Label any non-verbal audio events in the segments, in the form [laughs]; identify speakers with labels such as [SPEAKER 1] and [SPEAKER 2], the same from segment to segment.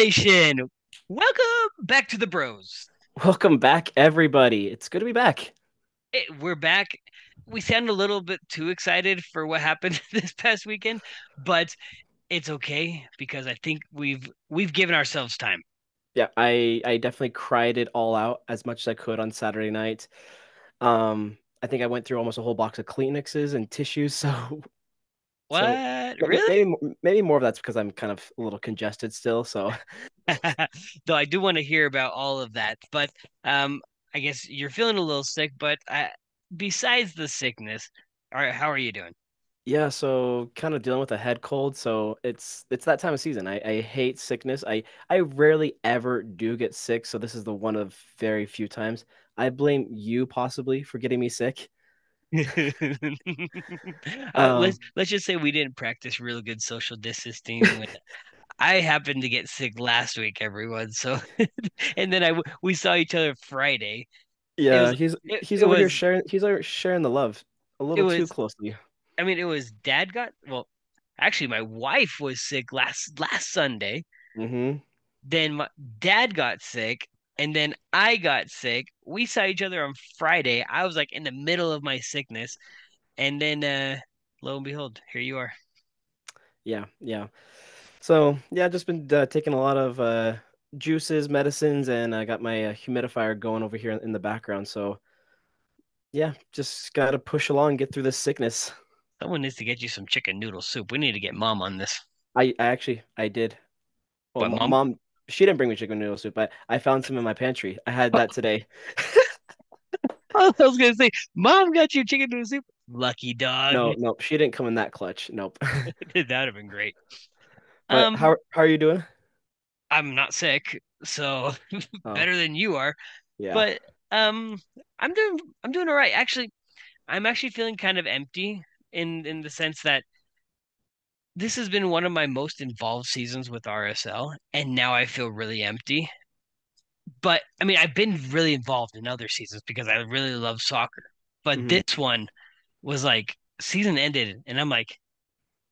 [SPEAKER 1] Nation, welcome back to the Bros.
[SPEAKER 2] Welcome back, everybody. It's good to be back.
[SPEAKER 1] Hey, we're back. We sound a little bit too excited for what happened [laughs] this past weekend, but it's okay because I think we've we've given ourselves time.
[SPEAKER 2] Yeah, I I definitely cried it all out as much as I could on Saturday night. Um, I think I went through almost a whole box of Kleenexes and tissues. [laughs] So,
[SPEAKER 1] What?
[SPEAKER 2] so
[SPEAKER 1] really?
[SPEAKER 2] maybe maybe more of that's because I'm kind of a little congested still. So, [laughs]
[SPEAKER 1] Though I do want to hear about all of that, but um, I guess you're feeling a little sick. But uh, besides the sickness, all right, how are you doing?
[SPEAKER 2] yeah, so kind of dealing with a head cold. So it's it's that time of season. I I hate sickness. I I rarely ever do get sick. So this is the one of very few times. I blame you possibly for getting me sick. [laughs]
[SPEAKER 1] Uh, let's
[SPEAKER 2] Um,
[SPEAKER 1] let's just say we didn't practice real good social distancing I happened to get sick last week, everyone. So, [laughs] and then I we saw each other Friday.
[SPEAKER 2] Yeah,
[SPEAKER 1] was
[SPEAKER 2] he's
[SPEAKER 1] it,
[SPEAKER 2] he's
[SPEAKER 1] it
[SPEAKER 2] over here
[SPEAKER 1] was
[SPEAKER 2] sharing he's over sharing the love a
[SPEAKER 1] it
[SPEAKER 2] little too
[SPEAKER 1] was
[SPEAKER 2] closely.
[SPEAKER 1] I mean it was dad got well actually my wife was sick last last Sunday.
[SPEAKER 2] hmm
[SPEAKER 1] Then my dad got sick and then I got sick. We saw each other on Friday. I was like in the middle of my sickness and then uh lo and behold, here you are.
[SPEAKER 2] Yeah, yeah. So yeah, I've just been uh, taking a lot of uh, juices, medicines, and I got my uh, humidifier going over here in the background. So yeah, just gotta push along, get through this sickness.
[SPEAKER 1] Someone needs to get you some chicken noodle soup. We need to get mom on this.
[SPEAKER 2] I, I actually I did. Well,
[SPEAKER 1] But mom,
[SPEAKER 2] mom, she didn't bring me chicken noodle soup, but I found some in my pantry. I had that today. [laughs]
[SPEAKER 1] I was gonna say, mom got you chicken noodle soup. Lucky dog.
[SPEAKER 2] No, no, she didn't come in that clutch. Nope. [laughs] [laughs]
[SPEAKER 1] That'd have been great. Um,
[SPEAKER 2] how how are you doing?
[SPEAKER 1] I'm not sick, so
[SPEAKER 2] Oh,
[SPEAKER 1] better than you are.
[SPEAKER 2] yeah.
[SPEAKER 1] But um, I'm doing I'm doing all right. Actually, I'm actually feeling kind of empty in in the sense that this has been one of my most involved seasons with RSL, and now I feel really empty. But I mean, I've been really involved in other seasons because I really love soccer. But
[SPEAKER 2] hmm
[SPEAKER 1] this one was like season ended, and I'm like,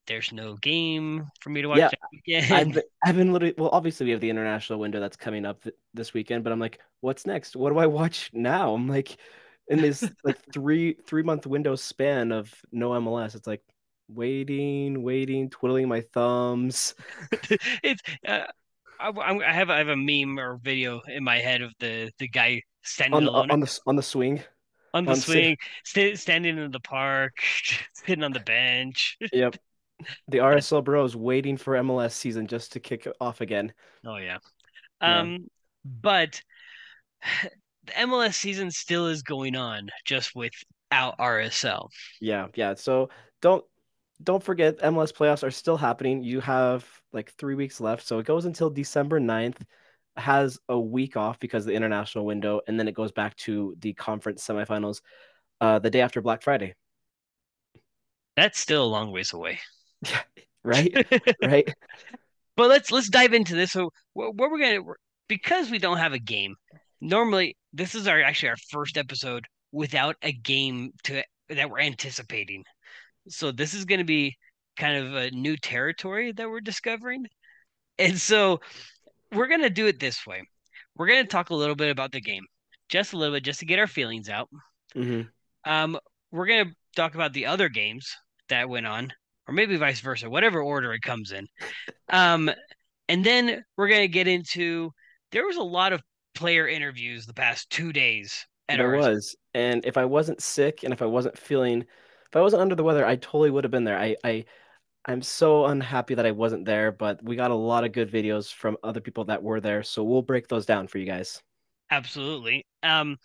[SPEAKER 1] there's no game for me to watch
[SPEAKER 2] Yeah, [laughs] I've been, I've been literally well, obviously we have the international window that's coming up th this weekend, but I'm like, what's next? What do I watch now? I'm like in this like three three month window span of no MLS. It's like waiting, waiting, twiddling my thumbs [laughs]
[SPEAKER 1] It's uh, I, I'm- have I have a meme or video in my head of the the guy standing
[SPEAKER 2] on the
[SPEAKER 1] alone
[SPEAKER 2] on the on the swing.
[SPEAKER 1] on the
[SPEAKER 2] On
[SPEAKER 1] swing, sta standing in the park, [laughs] sitting on the bench.
[SPEAKER 2] Yep. [laughs] The RSL Bros waiting for MLS season just to kick off again.
[SPEAKER 1] oh yeah.
[SPEAKER 2] Yeah.
[SPEAKER 1] Um, but [sighs] the MLS season still is going on, just without RSL.
[SPEAKER 2] Yeah, yeah. So don't don't forget MLS playoffs are still happening. You have like three weeks left. So it goes until December ninth. has a week off because of the international window, and then it goes back to the conference semifinals uh, the day after Black Friday.
[SPEAKER 1] That's still a long ways away.
[SPEAKER 2] Yeah, [laughs] right? [laughs] Right?
[SPEAKER 1] But let's let's dive into this. So what, what we're gonna because we don't have a game. Normally, this is our actually our first episode without a game to that we're anticipating. So this is gonna be kind of a new territory that we're discovering. And so we're gonna do it this way. We're gonna talk a little bit about the game, just a little bit, just to get our feelings out.
[SPEAKER 2] hmm
[SPEAKER 1] Um, we're gonna talk about the other games that went on, or maybe vice versa, whatever order it comes in. [laughs] Um, and then we're gonna get into there was a lot of player interviews the past two days at
[SPEAKER 2] There
[SPEAKER 1] ours.
[SPEAKER 2] was. And if I wasn't sick and if I wasn't feeling, if I wasn't under the weather, I totally would have been there. I, I, I'm so unhappy that I wasn't there, but we got a lot of good videos from other people that were there. So we'll break those down for you guys.
[SPEAKER 1] Absolutely. Um,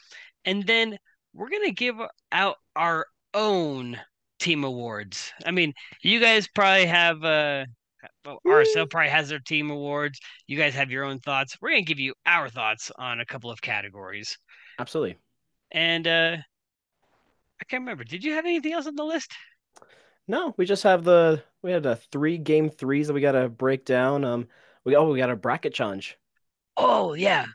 [SPEAKER 1] and then we're gonna give out our own team awards. I mean, you guys probably have uh well, RSL probably has their team awards. You guys have your own thoughts. We're gonna give you our thoughts on a couple of categories.
[SPEAKER 2] Absolutely.
[SPEAKER 1] And uh I can't remember. Did you have anything else on the list?
[SPEAKER 2] No, we just have the we had a three game threes that we gotta break down. Um, we oh we got a bracket challenge.
[SPEAKER 1] Oh yeah,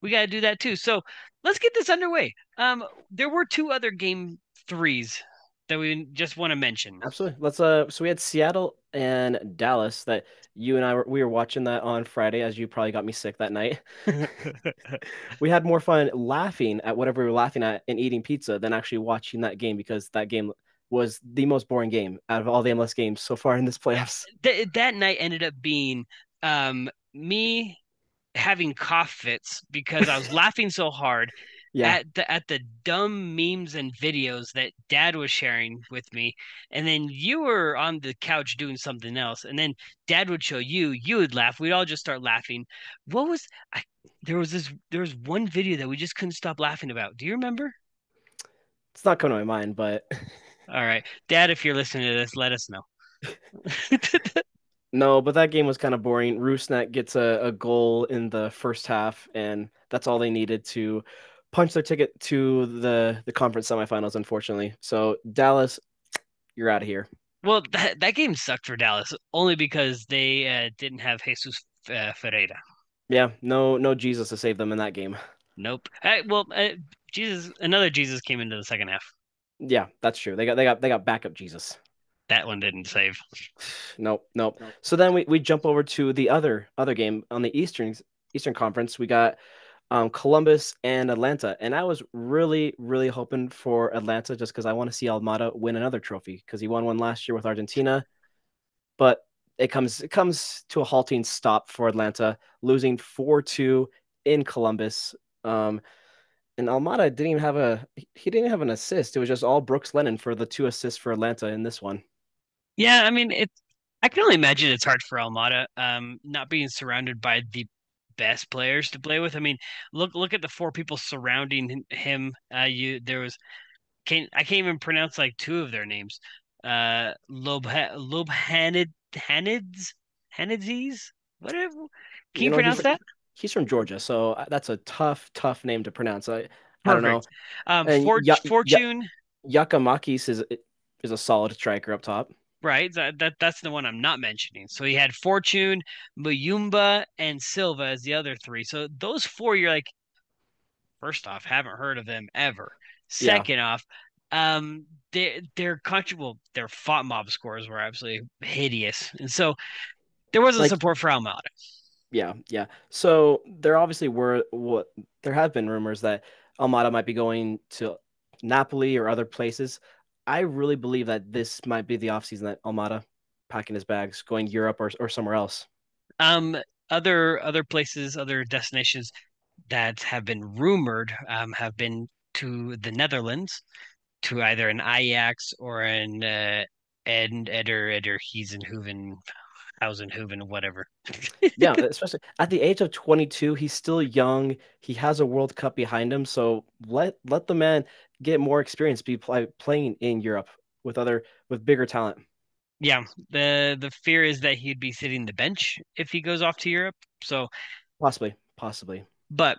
[SPEAKER 1] we gotta do that too. So let's get this underway. Um, there were two other game threes that we just want to mention.
[SPEAKER 2] Absolutely. Let's uh. So we had Seattle and Dallas that you and I were we were watching that on Friday as you probably got me sick that night. [laughs] we had more fun laughing at whatever we were laughing at and eating pizza than actually watching that game because that game was the most boring game out of all the MLS games so far in this playoffs. [laughs]
[SPEAKER 1] Th- that night ended up being um, me having cough fits because I was laughing so hard yeah. at the at the dumb memes and videos that dad was sharing with me. And then you were on the couch doing something else. And then dad would show you you would laugh. We'd all just start laughing. What was I, there was this there was one video that we just couldn't stop laughing about. Do you remember?
[SPEAKER 2] It's not coming to my mind but [laughs]
[SPEAKER 1] all right. Dad if you're listening to this let us know. [laughs]
[SPEAKER 2] No but that game was kind of boring. Rusnak gets a, a goal in the first half and that's all they needed to punch their ticket to the the conference semifinals, unfortunately. So Dallas, you're out of here.
[SPEAKER 1] Well, that that game sucked for Dallas only because they uh, didn't have Jesus uh, Ferreira.
[SPEAKER 2] Yeah, no, no Jesus to save them in that game.
[SPEAKER 1] Nope. Uh, well, uh, Jesus, another Jesus came into the second half.
[SPEAKER 2] Yeah, that's true. They got they got they got backup Jesus.
[SPEAKER 1] That one didn't save.
[SPEAKER 2] Nope, [sighs] nope. nope. So then we, we jump over to the other other game on the Eastern Eastern Conference. We got um, Columbus and Atlanta. And I was really, really hoping for Atlanta just because I want to see Almada win another trophy because he won one last year with Argentina. But it comes it comes to a halting stop for Atlanta, losing four two in Columbus. Um, and Almada didn't even have a he didn't have an assist. It was just all Brooks Lennon for the two assists for Atlanta in this one.
[SPEAKER 1] Yeah, I mean it's I can only imagine it's hard for Almada, um, not being surrounded by the best players to play with. I mean, look look at the four people surrounding him. Uh, you there was can't I can't even pronounce like two of their names. Uh, Lob Lob Hanid Hanids Hanidzes whatever. Can you, you know, pronounce
[SPEAKER 2] he's,
[SPEAKER 1] that?
[SPEAKER 2] He's from Georgia, so uh, that's a tough tough name to pronounce. I I don't know.
[SPEAKER 1] Um, For, ya- Fortune
[SPEAKER 2] ya- Giakoumakis is is a solid striker up top
[SPEAKER 1] right? That, that that's the one I'm not mentioning. So he had Fortune, Muyumba, and Silva as the other three. So those four, you're like, first off, haven't heard of them ever. Second yeah. off, um, they their country, well, their FotMob scores were absolutely hideous, and so there wasn't like, support for Almada.
[SPEAKER 2] Yeah, yeah. So there obviously were what there have been rumors that Almada might be going to Napoli or other places. I really believe that this might be the offseason that Almada packing his bags, going Europe or, or somewhere else.
[SPEAKER 1] Um, other other places, other destinations that have been rumored um, have been to the Netherlands, to either an Ajax or an uh, Ed Eder Eder Hooven Hooven, whatever.
[SPEAKER 2] yeah, [laughs] especially at the age of 22, he's still young. He has a World Cup behind him, so let let the man get more experience, be play, playing in Europe with other with bigger talent.
[SPEAKER 1] Yeah, the the fear is that he'd be sitting the bench if he goes off to Europe. So
[SPEAKER 2] possibly, possibly.
[SPEAKER 1] But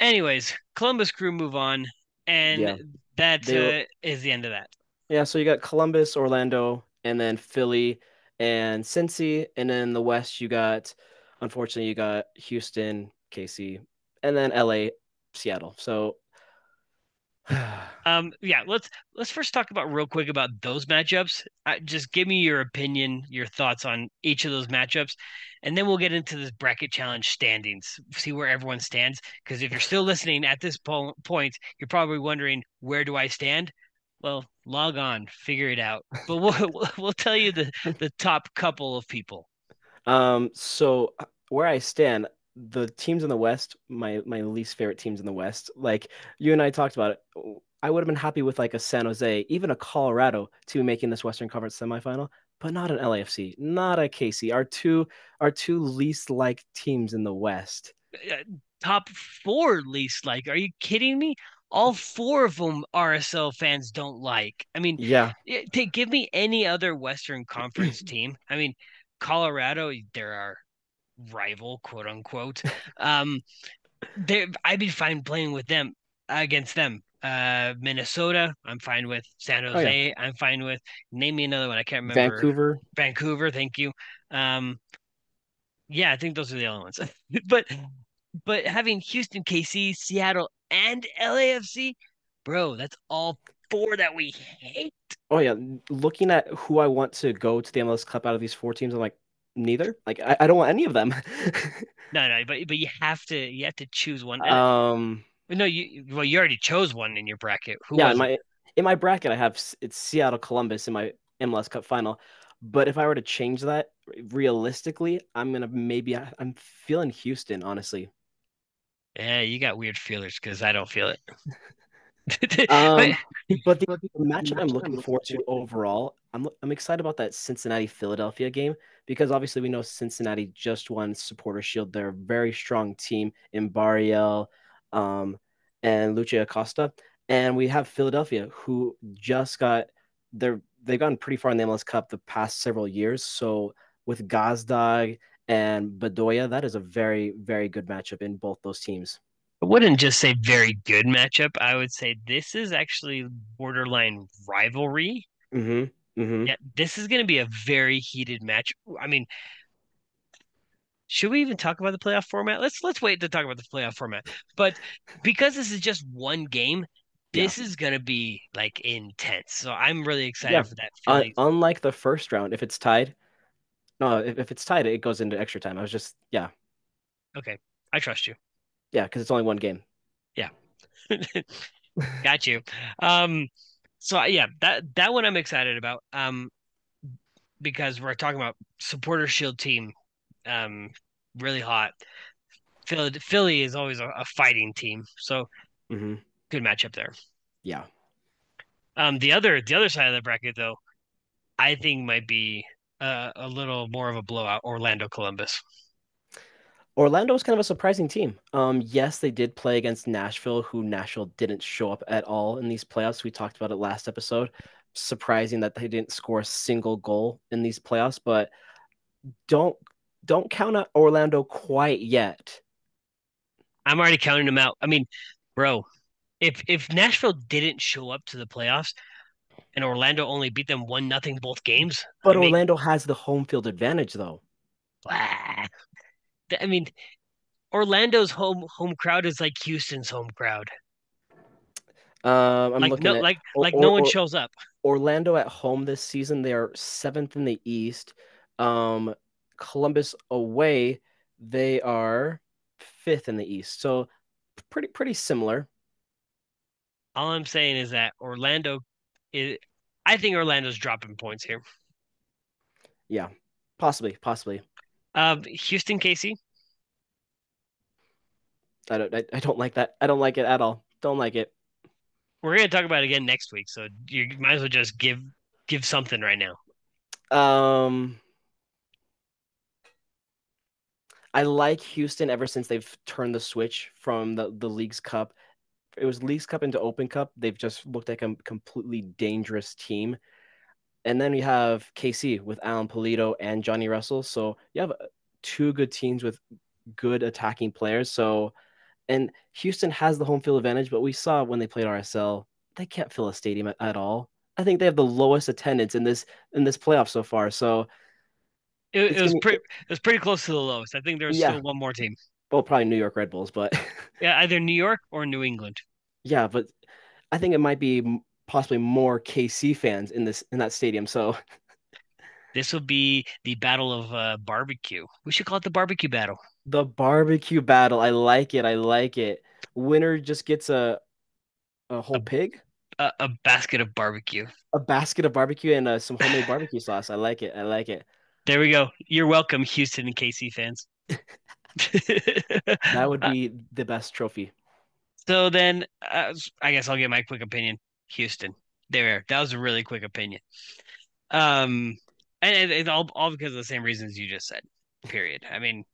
[SPEAKER 1] anyways, Columbus Crew move on, and yeah. that uh, is the end of that.
[SPEAKER 2] Yeah, so you got Columbus, Orlando, and then Philly and Cincy, and then the West you got, unfortunately, you got Houston, KC, and then LA, Seattle. So [sighs]
[SPEAKER 1] um, yeah, let's let's first talk about real quick about those matchups. Uh, just give me your opinion, your thoughts on each of those matchups, and then we'll get into this bracket challenge standings. See where everyone stands. Because if you're still listening at this po- point, you're probably wondering where do I stand. Well, log on, figure it out. [laughs] But we'll we'll tell you the the top couple of people.
[SPEAKER 2] Um, so where I stand, the teams in the West, my my least favorite teams in the West. Like you and I talked about it. I would have been happy with like a San Jose, even a Colorado to making this Western Conference semifinal, but not an LAFC, not a KC. Our two our two least like teams in the West.
[SPEAKER 1] Uh, top four least like. Are you kidding me? All four of them RSL fans don't like. I mean,
[SPEAKER 2] yeah.
[SPEAKER 1] They give me any other Western Conference team. I mean, Colorado, there are rival, quote unquote. [laughs] Um, I'd be fine playing with them against them. Uh, Minnesota, I'm fine with. San Jose, oh, yeah. I'm fine with. Name me another one. I can't remember.
[SPEAKER 2] Vancouver.
[SPEAKER 1] Vancouver. Thank you. Um, yeah, I think those are the only ones. [laughs] but but having Houston, KC, Seattle, and LAFC, bro, that's all four that we hate.
[SPEAKER 2] Oh yeah, looking at who I want to go to the MLS Cup out of these four teams, I'm like, neither. Like I, I don't want any of them. [laughs]
[SPEAKER 1] No, no, but but you have to you have to choose one.
[SPEAKER 2] um,
[SPEAKER 1] no, you well you already chose one in your bracket. Who
[SPEAKER 2] yeah, in
[SPEAKER 1] it?
[SPEAKER 2] my in my bracket, I have it's Seattle Columbus in my MLS Cup final. But if I were to change that realistically, I'm gonna maybe I'm feeling Houston, honestly.
[SPEAKER 1] Yeah, you got weird feelers because I don't feel it. [laughs]
[SPEAKER 2] Um, but the, the matchup I'm looking forward to overall, I'm I'm excited about that Cincinnati Philadelphia game because obviously we know Cincinnati just won Supporter Shield. They're a very strong team in Barreal, um, and Lucho Acosta, and we have Philadelphia who just got they're they've gotten pretty far in the MLS Cup the past several years. So with Gazdag and Bedoya, that is a very very good matchup in both those teams.
[SPEAKER 1] I wouldn't just say very good matchup. I would say this is actually borderline rivalry.
[SPEAKER 2] Mm-hmm. Mm-hmm.
[SPEAKER 1] Yeah, this is going to be a very heated match. I mean, should we even talk about the playoff format? Let's let's wait to talk about the playoff format. But because this is just one game, this is going to be like intense. So I'm really excited
[SPEAKER 2] Yeah.
[SPEAKER 1] for that.
[SPEAKER 2] Uh, unlike the first round, if it's tied, no, if, if it's tied, it goes into extra time. I was just, yeah,
[SPEAKER 1] okay, I trust you.
[SPEAKER 2] yeah, because it's only one game. Yeah. [laughs]
[SPEAKER 1] Got you. Um, so yeah, that that one I'm excited about. Um, because we're talking about supporter shield team, um, really hot. Philly, Philly is always a, a fighting team, so
[SPEAKER 2] hmm
[SPEAKER 1] good matchup there.
[SPEAKER 2] Yeah.
[SPEAKER 1] Um, the other the other side of the bracket though, I think might be uh, a little more of a blowout. Orlando Columbus.
[SPEAKER 2] Orlando was kind of a surprising team. Um, yes, they did play against Nashville, who Nashville didn't show up at all in these playoffs. We talked about it last episode. Surprising that they didn't score a single goal in these playoffs, but don't don't count out Orlando quite yet.
[SPEAKER 1] I'm already counting them out. I mean, bro, if if Nashville didn't show up to the playoffs and Orlando only beat them one nothing both games,
[SPEAKER 2] But
[SPEAKER 1] I mean,
[SPEAKER 2] Orlando has the home field advantage, though.
[SPEAKER 1] ah, I mean, Orlando's home home crowd is like Houston's home crowd.
[SPEAKER 2] Um, I'm
[SPEAKER 1] Like
[SPEAKER 2] looking
[SPEAKER 1] no,
[SPEAKER 2] at
[SPEAKER 1] like
[SPEAKER 2] or-
[SPEAKER 1] like no one
[SPEAKER 2] or-
[SPEAKER 1] shows up.
[SPEAKER 2] Orlando at home this season. They are seventh in the East. Um, Columbus away, they are fifth in the East. So pretty pretty similar.
[SPEAKER 1] All I'm saying is that Orlando is. I think Orlando's dropping points here.
[SPEAKER 2] Yeah, possibly, possibly.
[SPEAKER 1] Um, Houston, KC.
[SPEAKER 2] I don't I, I don't like that. I don't like it at all. Don't like it.
[SPEAKER 1] We're gonna talk about it again next week, so you might as well just give give something right now.
[SPEAKER 2] Um, I like Houston ever since they've turned the switch from the the Leagues Cup. It was Leagues Cup into Open Cup. They've just looked like a completely dangerous team. And then we have KC with Alan Pulido and Johnny Russell. So you have uh, two good teams with good attacking players. So, and Houston has the home field advantage, but we saw when they played RSL, they can't fill a stadium at, at all. I think they have the lowest attendance in this in this playoff so far. So,
[SPEAKER 1] It, it was pretty. It was pretty close to the lowest. I think there's
[SPEAKER 2] Yeah.
[SPEAKER 1] still one more team.
[SPEAKER 2] Well, probably New York Red Bulls, but [laughs]
[SPEAKER 1] Yeah, either New York or New England.
[SPEAKER 2] yeah, but I think it might be possibly more KC fans in this in that stadium. So,
[SPEAKER 1] This will be the battle of uh, barbecue. We should call it the barbecue battle.
[SPEAKER 2] the barbecue battle, I like it. I like it. Winner just gets a a whole pig,
[SPEAKER 1] A, a basket of barbecue.
[SPEAKER 2] a basket of barbecue, and uh, some homemade barbecue [laughs] sauce. I like it. I like it.
[SPEAKER 1] There we go. You're welcome, Houston and KC fans. [laughs]
[SPEAKER 2] That would [laughs] be the best trophy.
[SPEAKER 1] So then, uh, I guess I'll get my quick opinion. Houston. There, that was a really quick opinion. Um, and it, it's all all because of the same reasons you just said. Period. I mean,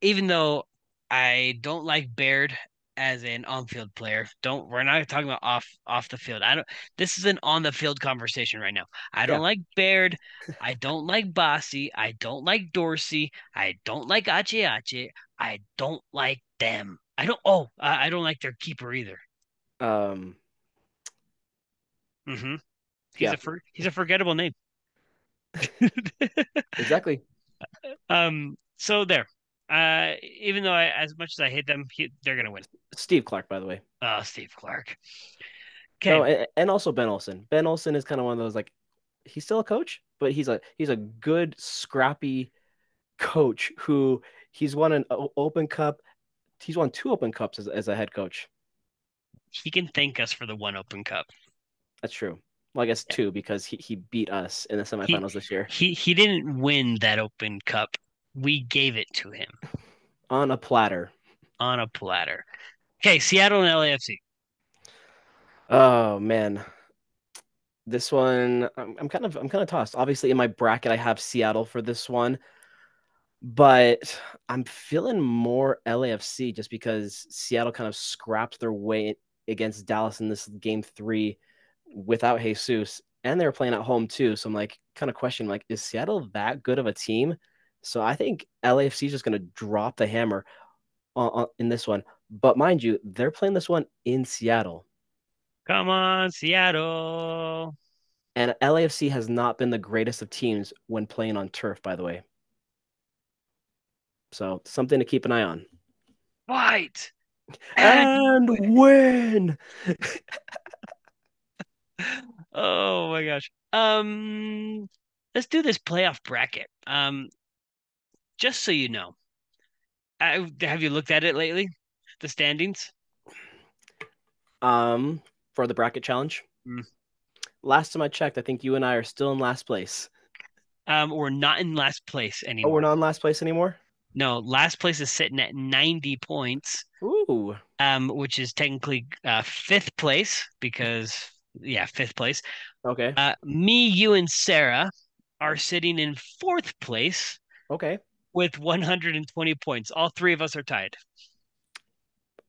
[SPEAKER 1] even though I don't like Baird as an on-field player, don't we're not talking about off off the field. I don't. This is an on-the-field conversation right now. I don't
[SPEAKER 2] Yeah.
[SPEAKER 1] like Baird. I don't like Bassi. I don't like Dorsey. I don't like Ache Ache. I don't like them. I don't. Oh, I, I don't like their keeper either.
[SPEAKER 2] Um,
[SPEAKER 1] hmm He's
[SPEAKER 2] Yeah.
[SPEAKER 1] a for, he's a forgettable name. [laughs]
[SPEAKER 2] exactly.
[SPEAKER 1] Um. So there. Uh. Even though I, as much as I hate them, he, they're gonna win.
[SPEAKER 2] Steve Clark, by the way.
[SPEAKER 1] Uh, Steve Clark. Okay.
[SPEAKER 2] No, and, and also Ben Olsen. Ben Olsen is kind of one of those like he's still a coach, but he's a he's a good scrappy coach who he's won an Open Cup. He's won two Open Cups as, as a head coach.
[SPEAKER 1] He can thank us for the one Open Cup.
[SPEAKER 2] That's true. Well, I guess two because he, he beat us in the semifinals
[SPEAKER 1] he,
[SPEAKER 2] this year.
[SPEAKER 1] He he didn't win that Open Cup. We gave it to him
[SPEAKER 2] on a platter.
[SPEAKER 1] On a platter. Okay, Seattle and LAFC.
[SPEAKER 2] Oh man, this one I'm, I'm kind of I'm kind of tossed. Obviously, in my bracket, I have Seattle for this one, but I'm feeling more LAFC just because Seattle kind of scrapped their way against Dallas in this game three without Jesus, and they were playing at home too. So I'm like, kind of questioning, like, is Seattle that good of a team? So I think LAFC is just going to drop the hammer on, on, in this one. But mind you, they're playing this one in Seattle.
[SPEAKER 1] Come on, Seattle.
[SPEAKER 2] And LAFC has not been the greatest of teams when playing on turf, by the way. So something to keep an eye on.
[SPEAKER 1] Fight
[SPEAKER 2] and, [laughs] and win. [laughs]
[SPEAKER 1] oh my gosh. Um, let's do this playoff bracket. Um, just so you know, I, have you looked at it lately? The standings.
[SPEAKER 2] Um, for the bracket challenge. Mm. Last time I checked, I think you and I are still in last place.
[SPEAKER 1] Um, we're not in last place anymore.
[SPEAKER 2] Oh, we're not in last place anymore.
[SPEAKER 1] No, last place is sitting at 90 points.
[SPEAKER 2] Ooh.
[SPEAKER 1] Um, which is technically uh, fifth place because yeah, fifth place.
[SPEAKER 2] Okay.
[SPEAKER 1] Uh, me, you, and Sarah are sitting in fourth place.
[SPEAKER 2] Okay.
[SPEAKER 1] With 120 points. All three of us are tied.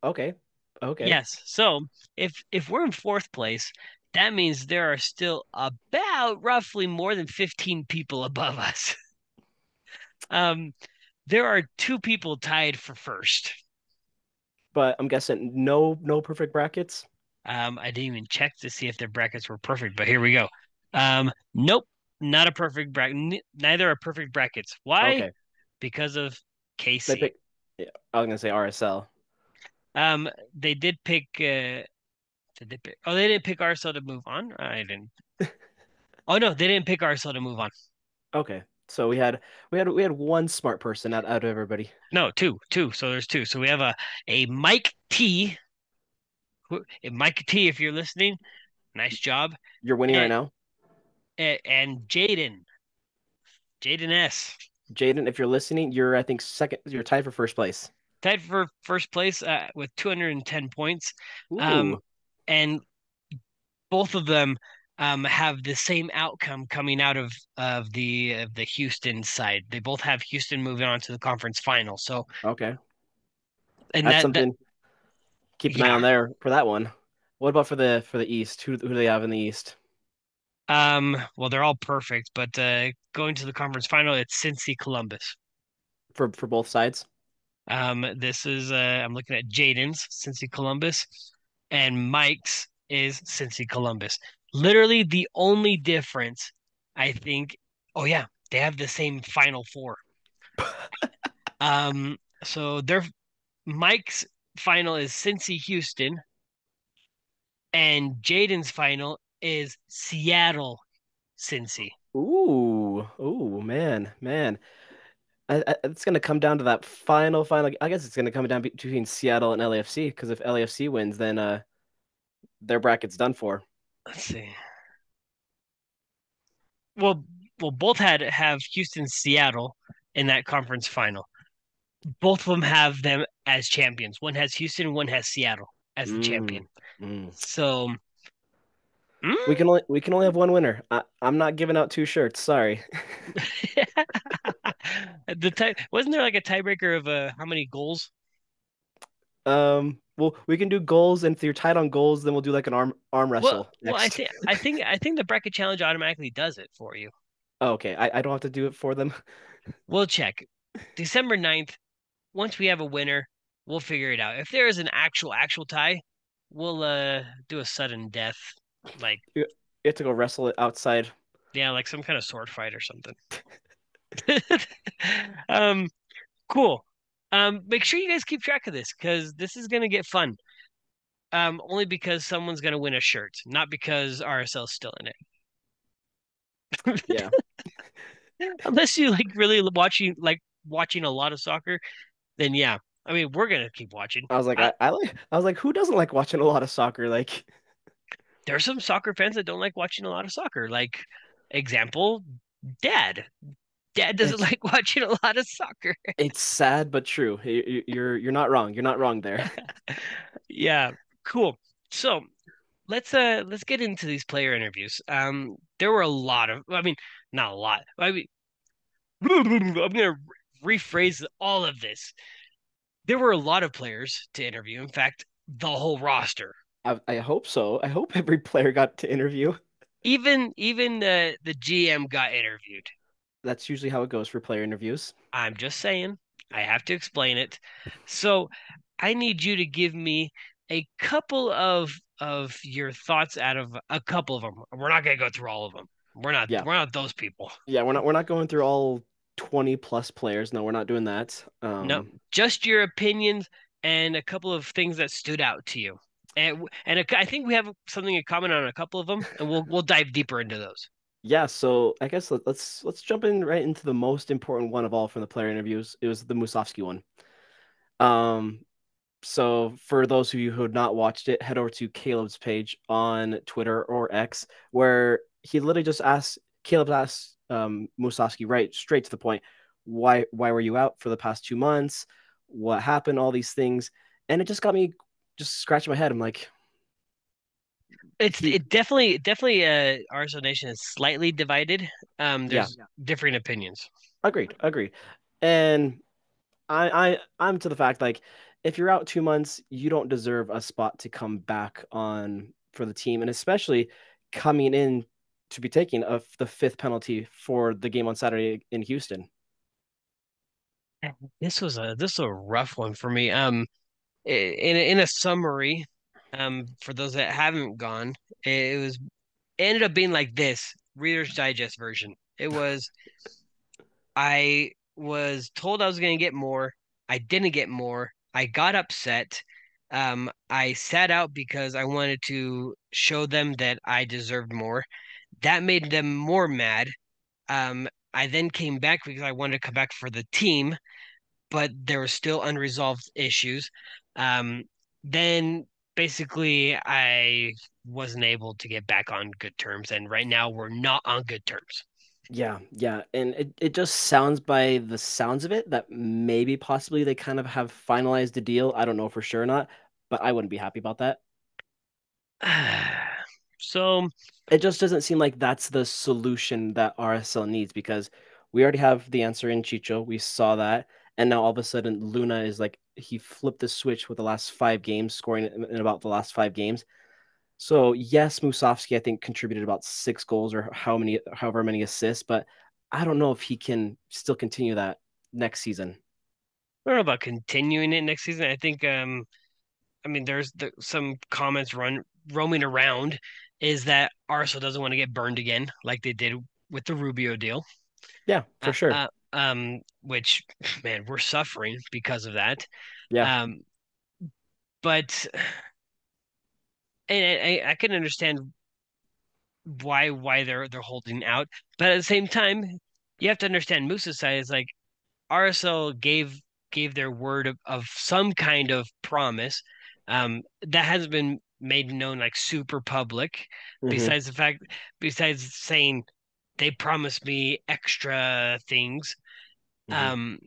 [SPEAKER 2] Okay. Okay.
[SPEAKER 1] Yes. So if if we're in fourth place, that means there are still about roughly more than 15 people above us. [laughs] um, there are two people tied for first.
[SPEAKER 2] But I'm guessing no no perfect brackets.
[SPEAKER 1] Um, I didn't even check to see if their brackets were perfect, but here we go. Um, nope, not a perfect bracket. Neither are perfect brackets. Why? Okay. Because of KC.
[SPEAKER 2] Pick, yeah, I was gonna say RSL.
[SPEAKER 1] Um, they did pick. Uh, did they pick? Oh, they didn't pick RSL to move on. I didn't. [laughs] oh no, they didn't pick RSL to move on.
[SPEAKER 2] Okay, so we had we had we had one smart person out, out of everybody.
[SPEAKER 1] No, two, two. So there's two. So we have a a Mike T Mike T, if you're listening, nice job.
[SPEAKER 2] You're winning
[SPEAKER 1] and,
[SPEAKER 2] right now.
[SPEAKER 1] And, and Jaden, Jaden S.
[SPEAKER 2] Jaden, if you're listening, you're I think second. You're tied for first place.
[SPEAKER 1] Tied for first place uh, with 210 points. Um, and both of them um, have the same outcome coming out of of the of the Houston side. They both have Houston moving on to the conference final. So
[SPEAKER 2] okay,
[SPEAKER 1] and That's that,
[SPEAKER 2] something. That, keep an yeah. eye on there for that one. What about for the for the East? Who who do they have in the East?
[SPEAKER 1] Um, well, they're all perfect, but uh, going to the conference final, it's Cincy Columbus.
[SPEAKER 2] For for both sides.
[SPEAKER 1] Um, this is uh, I'm looking at Jaden's Cincy Columbus, and Mike's is Cincy Columbus. Literally, the only difference, I think. Oh yeah, they have the same Final Four. [laughs] um, so they're Mike's final is Cincy Houston, and Jaden's final is Seattle Cincy.
[SPEAKER 2] Ooh, ooh, man, man. I, I, it's going to come down to that final, final. I guess it's going to come down between Seattle and LAFC because if LAFC wins, then uh, their bracket's done for.
[SPEAKER 1] Let's see. Well, well, both had have Houston, Seattle in that conference final both of them have them as champions. One has Houston, one has Seattle as the mm, champion. Mm. So
[SPEAKER 2] mm. we can only we can only have one winner. I, am not giving out two shirts. Sorry. [laughs]
[SPEAKER 1] the tie wasn't there like a tiebreaker of uh, how many goals?
[SPEAKER 2] Um. Well, we can do goals, and if you're tied on goals, then we'll do like an arm arm wrestle.
[SPEAKER 1] Well, well I think I think I think the bracket challenge automatically does it for you.
[SPEAKER 2] Oh, okay, I, I don't have to do it for them. [laughs]
[SPEAKER 1] we'll check. December 9th, once we have a winner, we'll figure it out. If there is an actual actual tie, we'll uh do a sudden death, like [laughs]
[SPEAKER 2] you have to go wrestle it outside.
[SPEAKER 1] Yeah, like some kind of sword fight or something. [laughs] um, cool. Um, make sure you guys keep track of this because this is gonna get fun. Um, only because someone's gonna win a shirt, not because RSL's still in
[SPEAKER 2] it. yeah. [laughs]
[SPEAKER 1] Unless you like really watching like watching a lot of soccer, then yeah. I mean, we're gonna keep watching.
[SPEAKER 2] I was like, I, I, I like, I was like, who doesn't like watching a lot of soccer? Like,
[SPEAKER 1] there's some soccer fans that don't like watching a lot of soccer. Like, example, Dad. Dad doesn't it's, like [laughs] watching a lot of soccer.
[SPEAKER 2] it's sad but true. You're you're not wrong. You're not wrong there. [laughs]
[SPEAKER 1] yeah, cool. So let's uh let's get into these player interviews. Um, there were a lot of. I mean, not a lot. I mean, [laughs] I'm gonna rephrase all of this. There were a lot of players to interview. In fact, the whole roster.
[SPEAKER 2] I, I hope so. I hope [laughs] every player got to interview.
[SPEAKER 1] Even even the the GM got interviewed.
[SPEAKER 2] That's usually how it goes for player interviews.
[SPEAKER 1] I'm just saying. I have to explain it. So I need you to give me a couple of of your thoughts out of a couple of them. We're not gonna go through all of them. We're not. Yeah. We're not those people.
[SPEAKER 2] Yeah, we're not. We're not going through all twenty plus players. No, we're not doing that.
[SPEAKER 1] Um, no, just your opinions and a couple of things that stood out to you. And and I think we have something in common on a couple of them, and we'll we'll dive deeper into those.
[SPEAKER 2] Yeah, so I guess let, let's let's jump in right into the most important one of all from the player interviews. It was the Musovski one. Um, so for those of you who have not watched it, head over to Caleb's page on Twitter or X, where he literally just asked Caleb asked um, Musovski right straight to the point. Why why were you out for the past two months? What happened? All these things, and it just got me just scratching my head. I'm like,
[SPEAKER 1] it's it definitely definitely uh RSL Nation is slightly divided. Um, there's yeah. differing opinions.
[SPEAKER 2] Agreed, agreed, and I I I'm to the fact like if you're out two months, you don't deserve a spot to come back on for the team, and especially coming in to be taking of the fifth penalty for the game on Saturday in Houston.
[SPEAKER 1] This was a this was a rough one for me. Um, in in a summary, um, for those that haven't gone, it was it ended up being like this Reader's Digest version. It was I was told I was going to get more. I didn't get more. I got upset. Um, I sat out because I wanted to show them that I deserved more. That made them more mad. Um, I then came back because I wanted to come back for the team, but there were still unresolved issues. Um, then basically, I wasn't able to get back on good terms, and right now we're not on good terms.
[SPEAKER 2] Yeah, yeah. And it, it just sounds by the sounds of it that maybe possibly they kind of have finalized the deal. I don't know for sure or not, but I wouldn't be happy about that. [sighs]
[SPEAKER 1] so
[SPEAKER 2] it just doesn't seem like that's the solution that RSL needs because we already have the answer in Chicho. We saw that. And now all of a sudden Luna is like he flipped the switch with the last five games, scoring in about the last five games. So yes, Musovski I think contributed about six goals or how many, however many assists, but I don't know if he can still continue that next season.
[SPEAKER 1] I don't know about continuing it next season. I think, um, I mean, there's the, some comments run roaming around is that RSL doesn't want to get burned again, like they did with the Rubio deal.
[SPEAKER 2] Yeah, for sure.
[SPEAKER 1] Uh, um, which man, we're suffering because of that.
[SPEAKER 2] Yeah.
[SPEAKER 1] Um, but and I, I can understand why why they're they're holding out, but at the same time, you have to understand Moose's side is like RSL gave gave their word of, of some kind of promise um, that hasn't been made known like super public. Mm-hmm. Besides the fact, besides saying they promised me extra things, mm-hmm. um,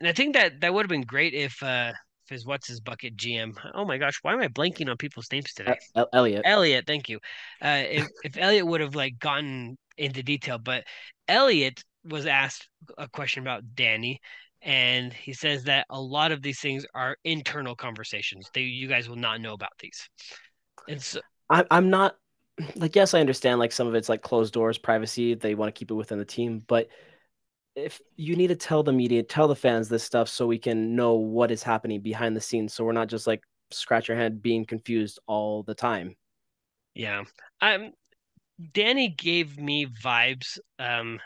[SPEAKER 1] and I think that that would have been great if uh, if his what's his bucket GM. Oh my gosh, why am I blanking on people's names today?
[SPEAKER 2] Uh, Elliot.
[SPEAKER 1] Elliot, thank you. Uh, if [laughs] if Elliot would have like gotten into detail, but Elliot was asked a question about Danny, and he says that a lot of these things are internal conversations. They you guys will not know about these. And so
[SPEAKER 2] I, I'm not like yes, I understand like some of it's like closed doors, privacy. They want to keep it within the team, but if you need to tell the media, tell the fans this stuff so we can know what is happening behind the scenes, so we're not just like scratch your head being confused all the time.
[SPEAKER 1] Yeah, um, Danny gave me vibes, um,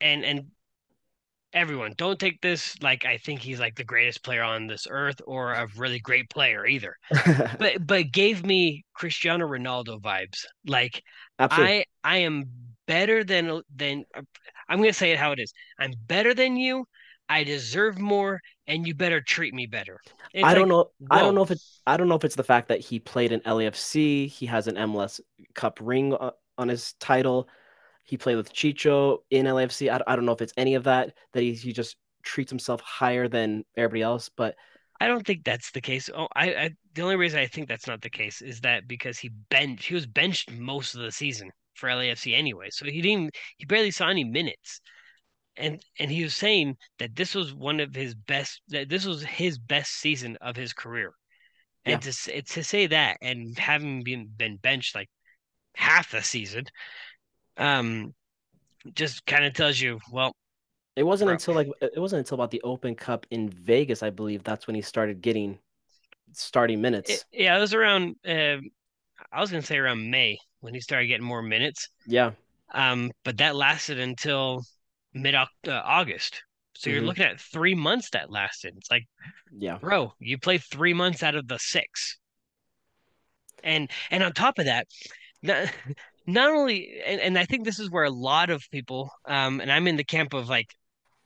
[SPEAKER 1] and and everyone don't take this like I think he's like the greatest player on this earth or a really great player either. [laughs] But but gave me Cristiano Ronaldo vibes. Like
[SPEAKER 2] Absolutely.
[SPEAKER 1] I I am better than than I'm gonna say it how it is. I'm better than you. I deserve more, and you better treat me better. It's
[SPEAKER 2] I don't
[SPEAKER 1] like,
[SPEAKER 2] know. I don't know if it. I don't know if it's the fact that he played in LAFC. He has an MLS Cup ring on his title. He played with Chicho in LAFC. I, I don't know if it's any of that that he, he just treats himself higher than everybody else. But
[SPEAKER 1] I don't think that's the case. Oh, I, I the only reason I think that's not the case is that because he benched, he was benched most of the season for LAFC anyway, so he didn't, he barely saw any minutes. And and he was saying that this was one of his best, that this was his best season of his career.
[SPEAKER 2] yeah,
[SPEAKER 1] And to to say that and having been been benched like half the season, um, just kind of tells you, well,
[SPEAKER 2] it wasn't
[SPEAKER 1] bro,
[SPEAKER 2] until like it wasn't until about the Open Cup in Vegas, I believe, that's when he started getting starting
[SPEAKER 1] it,
[SPEAKER 2] minutes.
[SPEAKER 1] yeah, it was around. Uh, I was gonna say around May when he started getting more minutes.
[SPEAKER 2] Yeah.
[SPEAKER 1] Um, but that lasted until mid uh, August. So you're
[SPEAKER 2] hmm
[SPEAKER 1] looking at three months that lasted. It's like,
[SPEAKER 2] Yeah.
[SPEAKER 1] bro, you played three months out of the six. And and on top of that, not, [laughs] not only and, and I think this is where a lot of people, um, and I'm in the camp of like,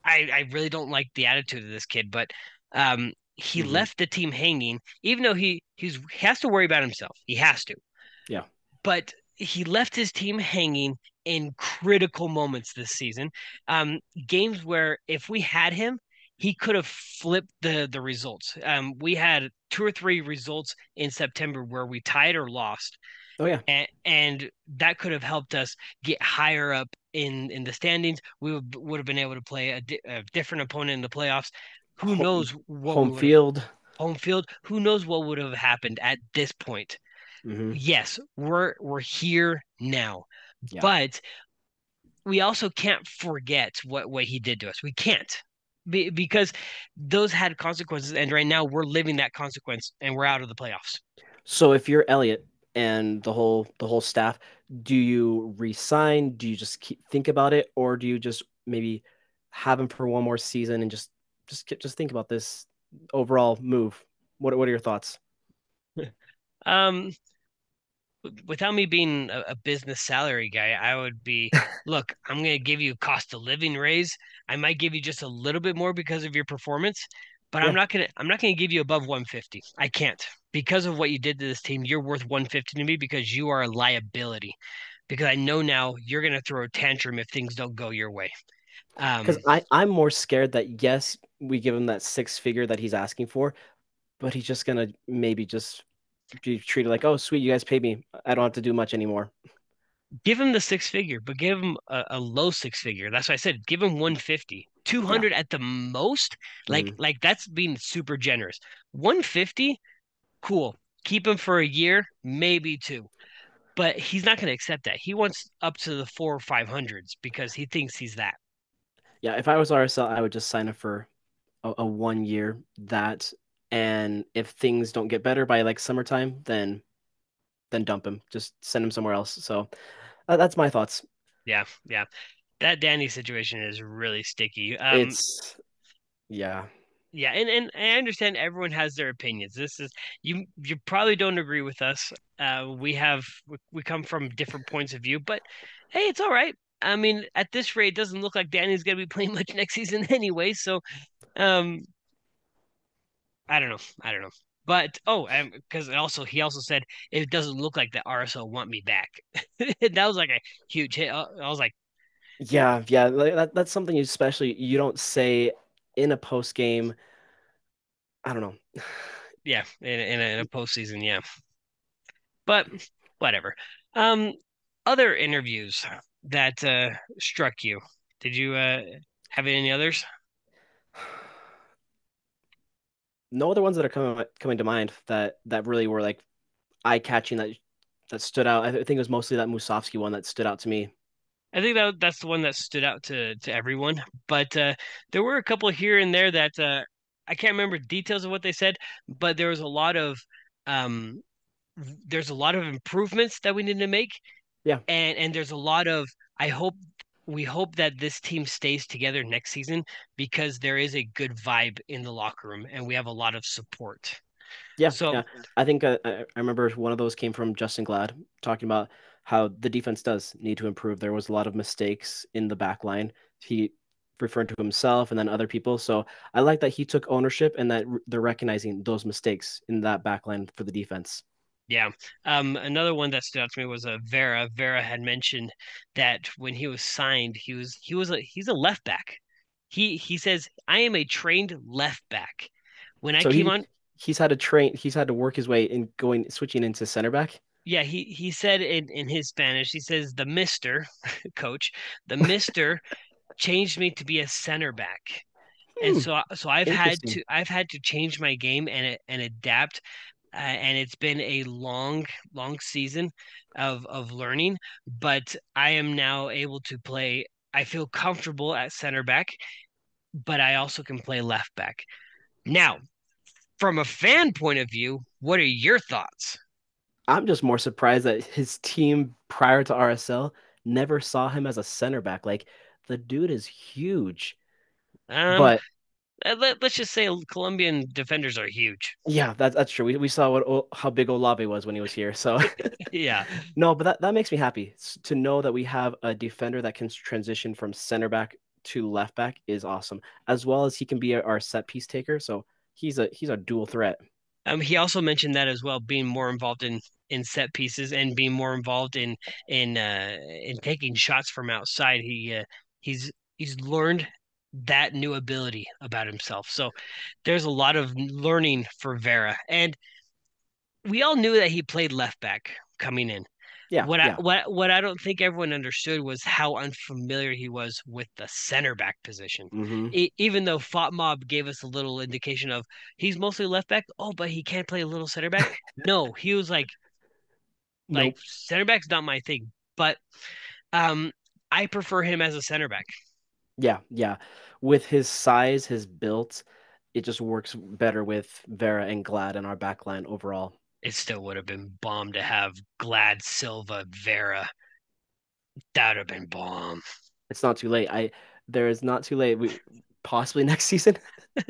[SPEAKER 1] I, I really don't like the attitude of this kid, but um he
[SPEAKER 2] hmm
[SPEAKER 1] left the team hanging, even though he he's he has to worry about himself. He has to.
[SPEAKER 2] Yeah.
[SPEAKER 1] but he left his team hanging in critical moments this season. Um, games where if we had him, he could have flipped the the results. Um, we had two or three results in September where we tied or lost,
[SPEAKER 2] Oh yeah.
[SPEAKER 1] and, and that could have helped us get higher up in in the standings. We would, would have been able to play a, di- a different opponent in the playoffs. Who
[SPEAKER 2] Home,
[SPEAKER 1] knows what
[SPEAKER 2] home field.
[SPEAKER 1] home field? Who knows what would have happened at this point?
[SPEAKER 2] Hmm
[SPEAKER 1] yes, we're we're here now,
[SPEAKER 2] Yeah.
[SPEAKER 1] but we also can't forget what what he did to us. We can't Be, because those had consequences, and right now we're living that consequence, and we're out of the playoffs.
[SPEAKER 2] So if you're Elliot and the whole the whole staff, do you resign? Do you just keep, think about it, or do you just maybe have him for one more season and just just just think about this overall move? What what are your thoughts? [laughs]
[SPEAKER 1] Um, without me being a, a business salary guy, I would be, [laughs] look, I'm going to give you a cost of living raise. I might give you just a little bit more because of your performance, but I'm not going to I'm not going to give you above 150. I can't. Because of what you did to this team, you're worth 150 to me because you are a liability. Because I know now you're going to throw a tantrum if things don't go your way.
[SPEAKER 2] because
[SPEAKER 1] Um,
[SPEAKER 2] I I'm more scared that yes, we give him that six figure that he's asking for, but he's just gonna maybe just be treated like, oh sweet, you guys paid me, I don't have to do much anymore.
[SPEAKER 1] give him the six figure, but give him a, a low six figure. That's why I said give him 150.
[SPEAKER 2] Yeah.
[SPEAKER 1] 200 at the most, like
[SPEAKER 2] hmm
[SPEAKER 1] like that's being super generous. 150, cool. Keep him for a year, maybe two. But he's not going to accept that. He wants up to the four or five hundreds because he thinks he's that.
[SPEAKER 2] Yeah, if I was RSL, I would just sign up for a, a one year that, and if things don't get better by like summertime, then then dump him. Just send him somewhere else. So uh, that's my thoughts.
[SPEAKER 1] Yeah, yeah. That Danny situation is really sticky. Um,
[SPEAKER 2] It's yeah,
[SPEAKER 1] yeah, and, and I understand everyone has their opinions. This is you you probably don't agree with us. Uh, we have we, come from different points of view, but hey, it's all right. I mean, at this rate, it doesn't look like Danny's gonna be [laughs] playing much next season anyway. So, um, I don't know. I don't know. But oh, because also he also said it doesn't look like the RSL want me back. [laughs] That was like a huge hit. I was like,
[SPEAKER 2] yeah, yeah. That that's something you especially you don't say in a post game. I don't know. [sighs]
[SPEAKER 1] yeah, in, in a, in a postseason, yeah. But whatever. Um, other interviews that uh struck you. Did you uh have any others?
[SPEAKER 2] No other ones that are coming coming to mind that that really were like eye catching that that stood out. I think it was mostly that Musovski one that stood out to me.
[SPEAKER 1] I think that that's the one that stood out to to everyone. But uh, there were a couple here and there that uh, I can't remember details of what they said, but there was a lot of um, there's a lot of improvements that we need to make,
[SPEAKER 2] Yeah.
[SPEAKER 1] and and there's a lot of I hope we hope that this team stays together next season because there is a good vibe in the locker room and we have a lot of support.
[SPEAKER 2] Yeah, so yeah. I think uh, I remember one of those came from Justen Glad talking about how the defense does need to improve. There was a lot of mistakes in the back line. He referred to himself and then other people. So I like that he took ownership and that they're recognizing those mistakes in that back line for the defense.
[SPEAKER 1] Yeah. Um, another one that stood out to me was uh, Vera. Vera had mentioned that when he was signed, he was he was a he's a left back. He he says, I am a trained left back. When I so came
[SPEAKER 2] he,
[SPEAKER 1] on
[SPEAKER 2] he's had to train he's had to work his way in going switching into center back.
[SPEAKER 1] Yeah, he he said in, in his Spanish, he says the mister [laughs] coach, the mister [laughs] changed me to be a center back. And hmm. so so I've had to I've had to change my game and and adapt uh, and it's been a long, long season of of learning. But I am now able to play. I feel comfortable at center back, but I also can play left back. Now, from a fan point of view, what are your thoughts?
[SPEAKER 2] I'm just more surprised that his team prior to RSL never saw him as a center back. Like the dude is huge. Um, but
[SPEAKER 1] let, us just say Colombian defenders are huge.
[SPEAKER 2] Yeah, that's that's true. We, we saw what how big Olave was when he was here. So [laughs]
[SPEAKER 1] yeah, [laughs]
[SPEAKER 2] no, but that, that makes me happy to know that we have a defender that can transition from center back to left back is awesome, as well as he can be our set piece taker. So he's a he's a dual threat.
[SPEAKER 1] Um, he also mentioned that as well, being more involved in in set pieces and being more involved in in uh, in taking shots from outside. He uh, he's he's learned that new ability about himself. So there's a lot of learning for Vera. And we all knew that he played left back coming in.
[SPEAKER 2] Yeah.
[SPEAKER 1] What
[SPEAKER 2] yeah.
[SPEAKER 1] I what what I don't think everyone understood was how unfamiliar he was with the center back position.
[SPEAKER 2] Mm-hmm.
[SPEAKER 1] E- even though FotMob gave us a little indication of he's mostly left back. Oh, but he can't play a little center back. [laughs] no, he was like, nope. like center back's not my thing. But um, I prefer him as a center back.
[SPEAKER 2] Yeah, yeah. With his size, his built, it just works better with Vera and Glad in our backline overall.
[SPEAKER 1] It still would have been bomb to have Glad, Silva, Vera. That would have been bomb.
[SPEAKER 2] It's not too late. I there is not too late. We possibly [laughs] next season. [laughs]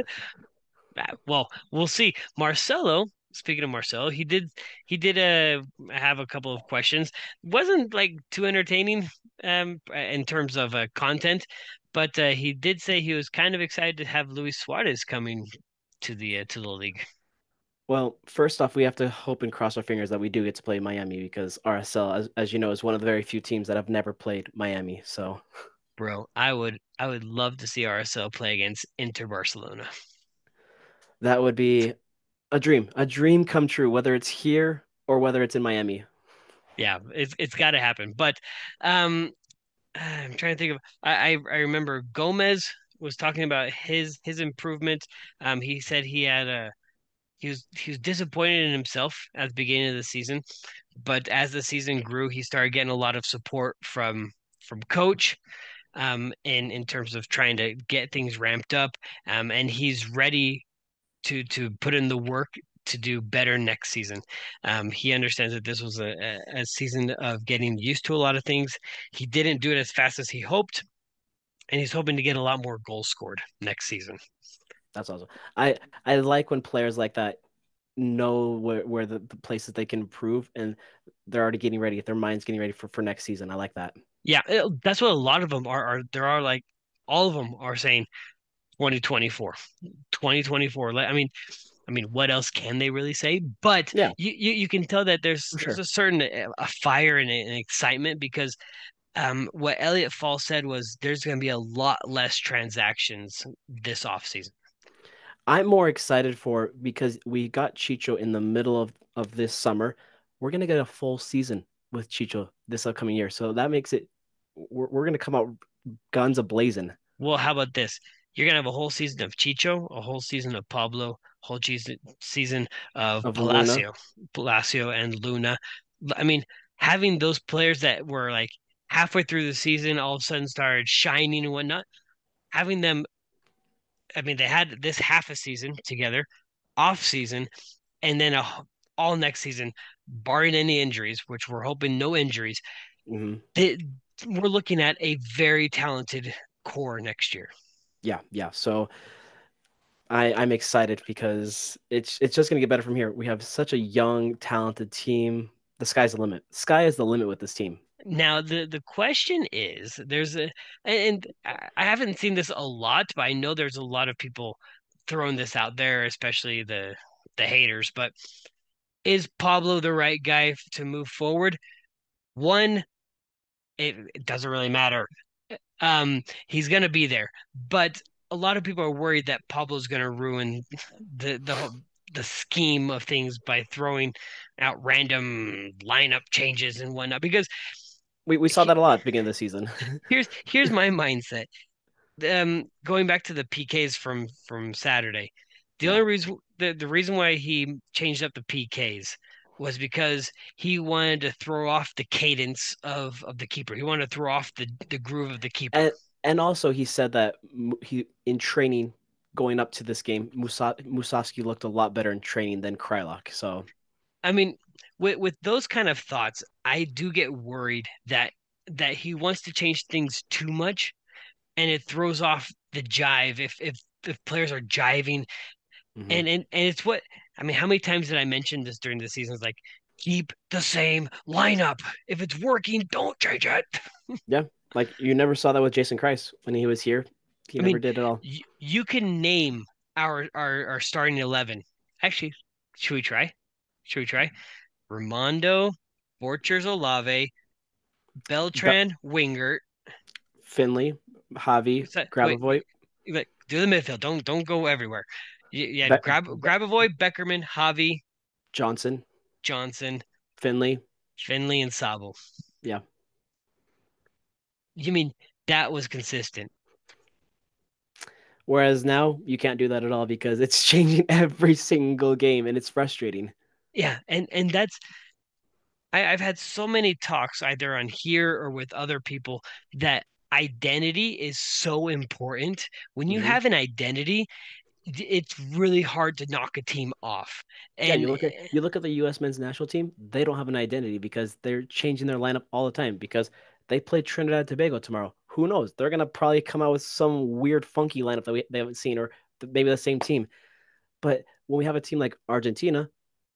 [SPEAKER 1] Uh, well, we'll see. Marcelo speaking of Marcelo, he did he did uh, have a couple of questions. wasn't like too entertaining um in terms of uh, content, but uh, he did say he was kind of excited to have Luis Suarez coming to the uh, to the league.
[SPEAKER 2] Well, first off, we have to hope and cross our fingers that we do get to play Miami because RSL, as, as you know, is one of the very few teams that have never played Miami. So,
[SPEAKER 1] bro, I would I would love to see RSL play against Inter Barcelona.
[SPEAKER 2] That would be a dream, a dream come true, whether it's here or whether it's in Miami.
[SPEAKER 1] Yeah, it's it's got to happen. But um, I'm trying to think of. I I remember Gomez was talking about his his improvement. Um, he said he had a he was he was disappointed in himself at the beginning of the season, but as the season grew, he started getting a lot of support from from coach, um, in in terms of trying to get things ramped up. Um, and he's ready to to put in the work to do better next season. Um, he understands that this was a, a, season of getting used to a lot of things. He didn't do it as fast as he hoped, and he's hoping to get a lot more goals scored next season.
[SPEAKER 2] That's awesome. I I like when players like that know where, where the, the places they can improve and they're already getting ready. Their mind's getting ready for, for next season. I like that.
[SPEAKER 1] Yeah, that's what a lot of them are. Are there are like all of them are saying 2024 2024 i mean i mean what else can they really say? But
[SPEAKER 2] yeah.
[SPEAKER 1] you you, you can tell that there's sure. there's a certain uh, a fire and an excitement because um what Elliot Fall said was there's going to be a lot less transactions this offseason.
[SPEAKER 2] I'm more excited for because we got chicho in the middle of of this summer we're going to get a full season with chicho this upcoming year. So that makes it we're, we're going to come out guns a blazing.
[SPEAKER 1] Well how about this? You're gonna have a whole season of Chicho, a whole season of Pablo, whole season of, of Palacio, Luna. Palacio and Luna. I mean, having those players that were like halfway through the season, all of a sudden started shining and whatnot, having them. I mean, they had this half a season together, off season, and then a, all next season, barring any injuries, which we're hoping no injuries.
[SPEAKER 2] Mm-hmm.
[SPEAKER 1] They, we're looking at a very talented core next year.
[SPEAKER 2] Yeah, yeah. So I, I'm excited because it's it's just gonna get better from here. We have such a young, talented team. The sky's the limit. Sky is the limit with this team.
[SPEAKER 1] Now the the question is, there's a and I haven't seen this a lot, but I know there's a lot of people throwing this out there, especially the the haters. But is Pablo the right guy to move forward? One, it, it doesn't really matter. Um, he's gonna be there, but a lot of people are worried that Pablo's gonna ruin the the the scheme of things by throwing out random lineup changes and whatnot. Because
[SPEAKER 2] we we saw that a lot at the beginning of the season. [laughs]
[SPEAKER 1] here's here's my mindset. Um, going back to the PKs from from Saturday, the yeah. only reason the, the reason why he changed up the PKs was because he wanted to throw off the cadence of of the keeper. He wanted to throw off the the groove of the keeper.
[SPEAKER 2] And, and also he said that he in training going up to this game, Musa, Musovsky looked a lot better in training than Kreilach. So,
[SPEAKER 1] I mean, with with those kind of thoughts, I do get worried that that he wants to change things too much, and it throws off the jive if if if players are jiving, mm-hmm. and and and it's what I mean. How many times did I mention this during the season? It's like keep the same lineup. If it's working, don't change it.
[SPEAKER 2] yeah, [laughs] like you never saw that with Jason Kreis when he was here. He I never mean, did at all.
[SPEAKER 1] Y- you can name our, our our starting eleven. Actually, should we try? Should we try? Rimando, Borchers Olave, Beltran, Be- Wingert,
[SPEAKER 2] Findley, Javi, Grabavoy.
[SPEAKER 1] Wait, do the midfield. Don't don't go everywhere. Yeah, Be- grab Grabavoy, Beckerman, Javi,
[SPEAKER 2] Johnson,
[SPEAKER 1] Johnson,
[SPEAKER 2] Findley,
[SPEAKER 1] Findley, and Sabo.
[SPEAKER 2] Yeah.
[SPEAKER 1] You mean that was consistent?
[SPEAKER 2] Whereas now you can't do that at all because it's [laughs] changing every single game and it's frustrating.
[SPEAKER 1] Yeah, and and that's I, I've had so many talks either on here or with other people that identity is so important. When you mm-hmm. have an identity, it's really hard to knock a team off. And
[SPEAKER 2] yeah, you look at you look at the U.S. men's national team; they don't have an identity because they're changing their lineup all the time because they play Trinidad and Tobago tomorrow. Who knows? They're gonna probably come out with some weird, funky lineup that we they haven't seen, or maybe the same team. But when we have a team like Argentina,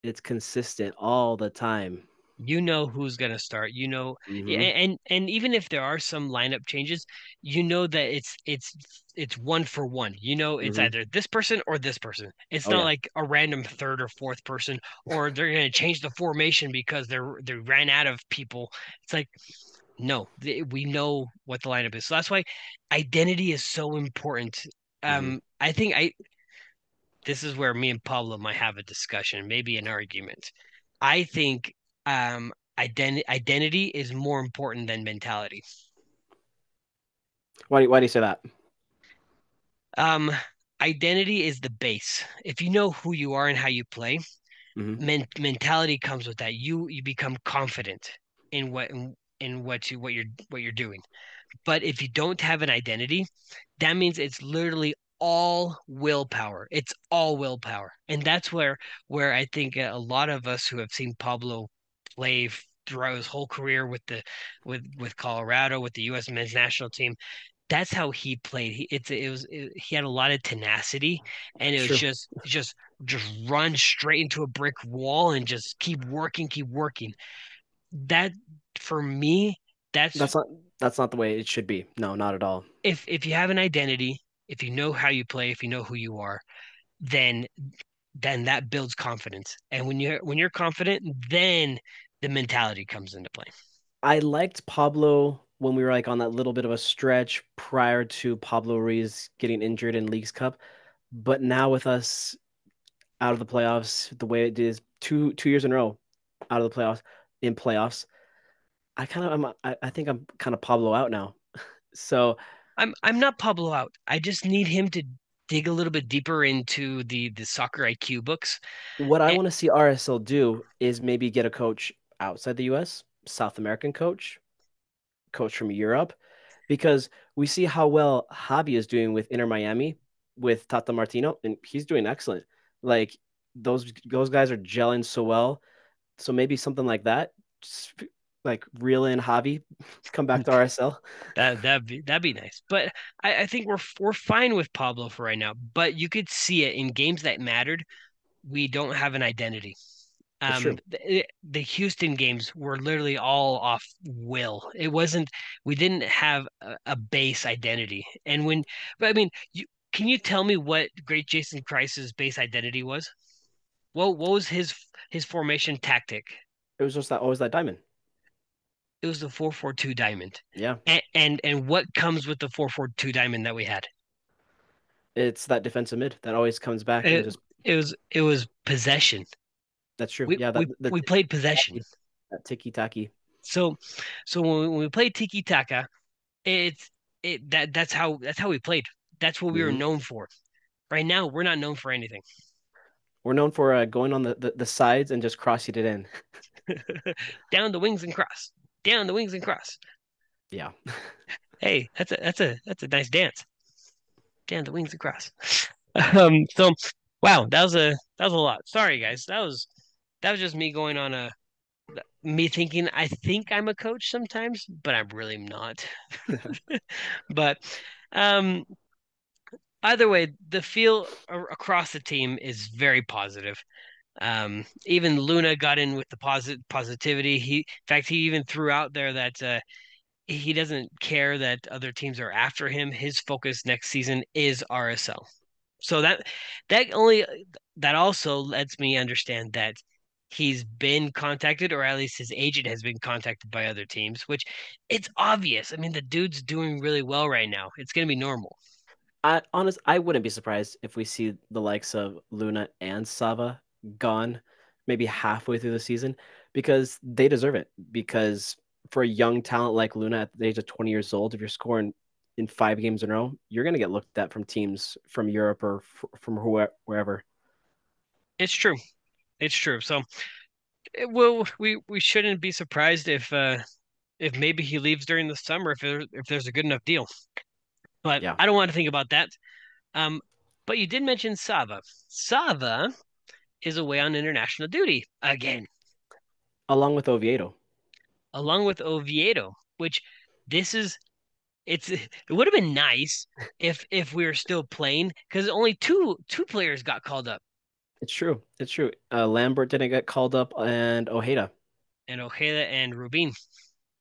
[SPEAKER 2] it's consistent all the time.
[SPEAKER 1] You know who's going to start. You know, mm-hmm. and and even if there are some lineup changes, you know that it's it's it's one for one. You know, it's mm-hmm. either this person or this person. It's oh, not yeah. like a random third or fourth person, or they're going to change the formation because they're they ran out of people. It's like no, we know what the lineup is. So that's why identity is so important. Mm-hmm. Um, mm-hmm. I think I this is where me and Pablo might have a discussion, maybe an argument. I think um, identity identity is more important than mentality.
[SPEAKER 2] Why, why do you say that?
[SPEAKER 1] Um, identity is the base. If you know who you are and how you play, mm-hmm. men- mentality comes with that. You you become confident in what in, in what you what you're what you're doing. But if you don't have an identity, that means it's literally all willpower. It's all willpower, and that's where where I think a lot of us who have seen Pablo play throughout his whole career with the with with Colorado with the U.S. men's national team. That's how he played. He it's it was it, he had a lot of tenacity, and it was just just just run straight into a brick wall and just keep working, keep working. That for me, that's
[SPEAKER 2] that's not that's not the way it should be. No, not at all.
[SPEAKER 1] If if you have an identity, if you know how you play, if you know who you are, then then that builds confidence. And when you're when you're confident, then the mentality comes into play.
[SPEAKER 2] I liked Pablo when we were like on that little bit of a stretch prior to Pablo Ruiz getting injured in Leagues Cup. But now with us out of the playoffs, the way it is two two years in a row out of the playoffs in playoffs, I kind of I'm I, I think I'm kind of Pablo out now. [laughs] so
[SPEAKER 1] I'm I'm not Pablo out. I just need him to dig a little bit deeper into the the soccer IQ books.
[SPEAKER 2] What I want to see RSL do is maybe get a coach outside the US, South American coach, coach from Europe, because we see how well Javi is doing with Inter Miami with Tata Martino, and he's doing excellent. Like those those guys are gelling so well. So maybe something like that. Like reel in Javi, [laughs] come back to [laughs] RSL.
[SPEAKER 1] That that'd be that'd be nice. But I, I think we're we're fine with Pablo for right now. But you could see it in games that mattered. We don't have an identity. Um, the, the Houston games were literally all off will. It wasn't. We didn't have a, a base identity. And when, but I mean, you can you tell me what Great Jason Kreis's base identity was? What what was his his formation tactic?
[SPEAKER 2] It was just that always that diamond.
[SPEAKER 1] It was the four four two diamond.
[SPEAKER 2] Yeah,
[SPEAKER 1] And, and and what comes with the four four two diamond that we had?
[SPEAKER 2] it's that defensive mid that always comes back
[SPEAKER 1] It,
[SPEAKER 2] just
[SPEAKER 1] it was it was possession.
[SPEAKER 2] that's true.
[SPEAKER 1] We
[SPEAKER 2] Yeah, that
[SPEAKER 1] we
[SPEAKER 2] the
[SPEAKER 1] we played possession.
[SPEAKER 2] that ticky tacky.
[SPEAKER 1] So so when we, when we played tiki taka, it's it that that's how that's how we played. That's what we were
[SPEAKER 2] hmm
[SPEAKER 1] known for. Right now, we're not known for anything.
[SPEAKER 2] We're known for uh, going on the, the, the sides and just crossing it in. [laughs]
[SPEAKER 1] Down the wings and cross. Down the wings and cross.
[SPEAKER 2] Yeah. [laughs]
[SPEAKER 1] Hey, that's a that's a that's a nice dance. Down the wings and cross. [laughs] Um. So, wow, that was a that was a lot. Sorry, guys. That was that was just me going on a me thinking I think I'm a coach sometimes, but I'm really not. [laughs] But um, either way, the feel across the team is very positive. Um, even Luna got in with the posit positivity. He, in fact, he even threw out there that uh, he doesn't care that other teams are after him. His focus next season is RSL. So that that only that also lets me understand that he's been contacted, or at least his agent has been contacted by other teams, which it's obvious. I mean, the dude's doing really well right now. It's gonna be normal.
[SPEAKER 2] I honest I wouldn't be surprised if we see the likes of Luna and Sava gone maybe halfway through the season because they deserve it. Because for a young talent like Luna at the age of 20 years old, if you're scoring in five games in a row, you're gonna get looked at from teams from Europe or f- from whoe- wherever.
[SPEAKER 1] It's true. It's true. So it will we we shouldn't be surprised if uh if maybe he leaves during the summer if there, if there's a good enough deal. But
[SPEAKER 2] Yeah,
[SPEAKER 1] I don't want to think about that. Um, but you did mention Sava. Sava is away on international duty again,
[SPEAKER 2] along with Oviedo.
[SPEAKER 1] along with Oviedo, which this is it's it would have been nice if if we were still playing because only two two players got called up
[SPEAKER 2] It's true. It's true. Uh, Lambert didn't get called up, and Ojeda.
[SPEAKER 1] and Ojeda and Rubin.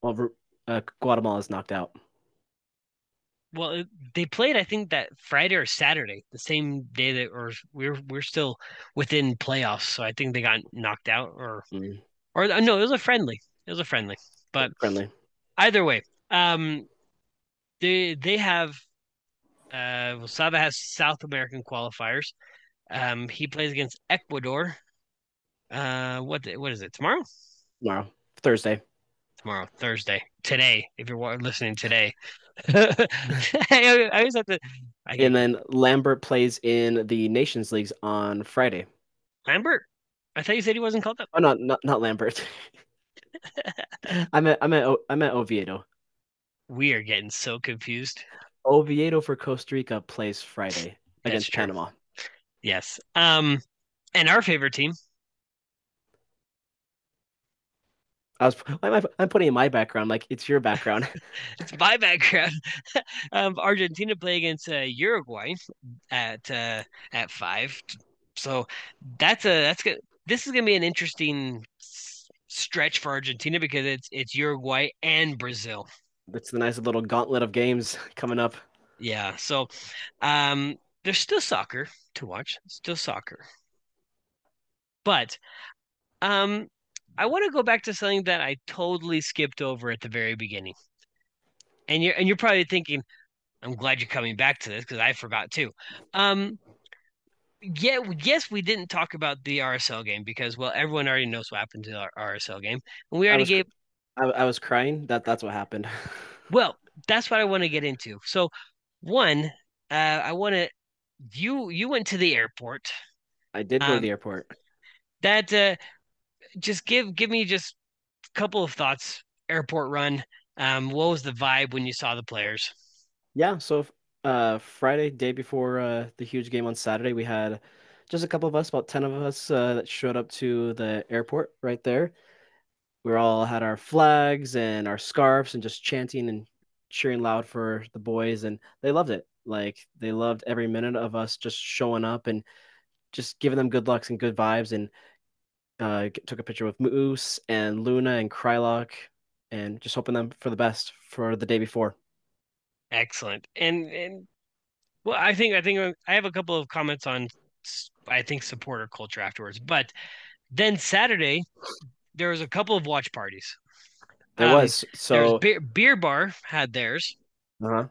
[SPEAKER 2] Well, uh, Guatemala is knocked out.
[SPEAKER 1] Well, they played I think that Friday or Saturday, the same day that or we're we're still within playoffs, so I think they got knocked out or
[SPEAKER 2] Mm,
[SPEAKER 1] or uh, no, it was a friendly. It was a friendly. But
[SPEAKER 2] friendly.
[SPEAKER 1] either way, um they they have uh well, Sava has South American qualifiers. Um he plays against Ecuador. Uh what what is it? Tomorrow?
[SPEAKER 2] Tomorrow, Thursday.
[SPEAKER 1] Tomorrow, Thursday. Today, if you're listening today. [laughs] [laughs] I, always have to
[SPEAKER 2] And then Lambert plays in the Nations Leagues on Friday.
[SPEAKER 1] Lambert. I thought you said he wasn't called up.
[SPEAKER 2] Oh, not not not Lambert. [laughs] I meant I meant O- I meant Oviedo.
[SPEAKER 1] We are getting so confused.
[SPEAKER 2] Oviedo for Costa Rica plays Friday against
[SPEAKER 1] true.
[SPEAKER 2] Panama.
[SPEAKER 1] Yes. Um, and our favorite team,
[SPEAKER 2] I was why am I, I'm putting in my background like it's your background. [laughs]
[SPEAKER 1] it's my background. [laughs] um, Argentina play against uh, Uruguay at uh, at five. So that's a that's good. This is gonna be an interesting stretch for Argentina because it's it's Uruguay and Brazil.
[SPEAKER 2] That's the nice little gauntlet of games [laughs] coming up.
[SPEAKER 1] Yeah. So um, there's still soccer to watch. Still soccer, but um, I want to go back to something that I totally skipped over at the very beginning. And you're and you're probably thinking, I'm glad you're coming back to this because I forgot too. Um, yeah, yes, we didn't talk about the RSL game because well, everyone already knows what happened to our RSL game, and we
[SPEAKER 2] I
[SPEAKER 1] already
[SPEAKER 2] was
[SPEAKER 1] gave.
[SPEAKER 2] I, I was crying. That that's what happened. [laughs]
[SPEAKER 1] Well, that's what I want to get into. So, one, uh, I want to. You you went to the airport.
[SPEAKER 2] I did go to
[SPEAKER 1] Um,
[SPEAKER 2] the airport.
[SPEAKER 1] that uh, just give give me just a couple of thoughts. Airport run. Um, what was the vibe when you saw the players?
[SPEAKER 2] Yeah, so uh Friday, day before uh the huge game on Saturday, we had just a couple of us, about 10 of us, uh, that showed up to the airport right there. we all had our flags and our scarves and just chanting and cheering loud for the boys, and they loved it. Like they loved every minute of us just showing up and just giving them good lucks and good vibes. And uh, took a picture with Moose and Luna and Kreilach, and just hoping them for the best for the day before.
[SPEAKER 1] Excellent. And and well, I think I think I have a couple of comments on I think supporter culture afterwards. But then Saturday, there was a couple of watch parties.
[SPEAKER 2] There
[SPEAKER 1] Um,
[SPEAKER 2] was
[SPEAKER 1] There was
[SPEAKER 2] so
[SPEAKER 1] beer, beer bar had theirs,
[SPEAKER 2] uh-huh.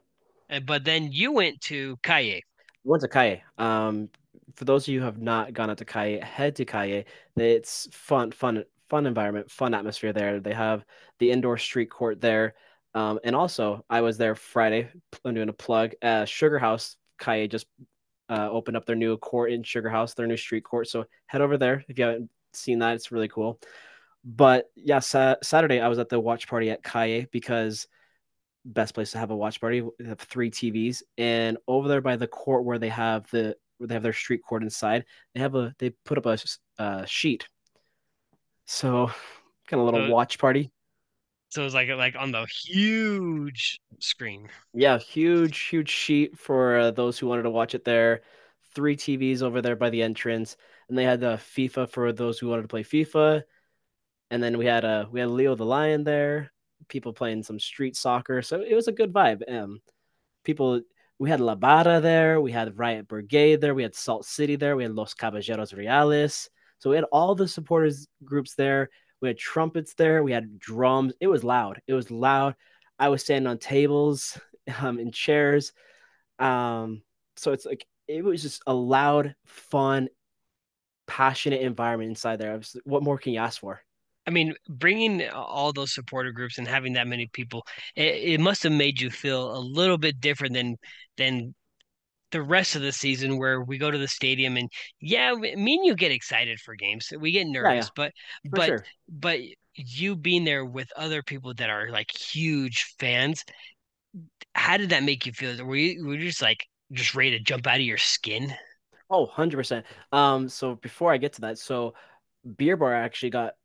[SPEAKER 1] and- but then you went to Kaye.
[SPEAKER 2] went to Kaye. Um, for those of you who have not gone out to Kaye, head to Kaye. It's fun, fun, fun environment, fun atmosphere there. They have the indoor street court there. Um, and also I was there Friday. I'm doing a plug. Uh, Sugar House Kaye just uh, opened up their new court in Sugar House, their new street court. So head over there if you haven't seen that. It's really cool. But yeah, sa- Saturday I was at the watch party at Kaye because best place to have a watch party. They have three TVs, and over there by the court where they have the where they have their street court inside, they have a they put up a, a sheet. So kind of a little
[SPEAKER 1] So,
[SPEAKER 2] watch party.
[SPEAKER 1] so it was like like on the huge screen.
[SPEAKER 2] Yeah, huge huge sheet for uh, those who wanted to watch it there. Three TVs over there by the entrance, and they had the FIFA for those who wanted to play FIFA. And then we had uh we had Leo the Lion there, people playing some street soccer. So it was a good vibe. Um, people we had La Barra there, we had Riot Brigade there, we had Salt City there, we had Los Caballeros Reales. So we had all the supporters groups there. We had trumpets there, we had drums. It was loud. It was loud. I was standing on tables, [laughs] um, in chairs. Um, so it's like it was just a loud, fun, passionate environment inside there. Was, what more can you ask for?
[SPEAKER 1] I mean, bringing all those supporter groups and having that many people, it, it must have made you feel a little bit different than than the rest of the season where we go to the stadium and yeah, me and you get excited for games. We get
[SPEAKER 2] Yeah, yeah,
[SPEAKER 1] nervous, but
[SPEAKER 2] for
[SPEAKER 1] but
[SPEAKER 2] sure.
[SPEAKER 1] but you being there with other people that are like huge fans, how did that make you feel? Were you were you just like just ready to jump out of your skin?
[SPEAKER 2] Oh, 100%. Um, so before I get to that, so Beer Bar actually got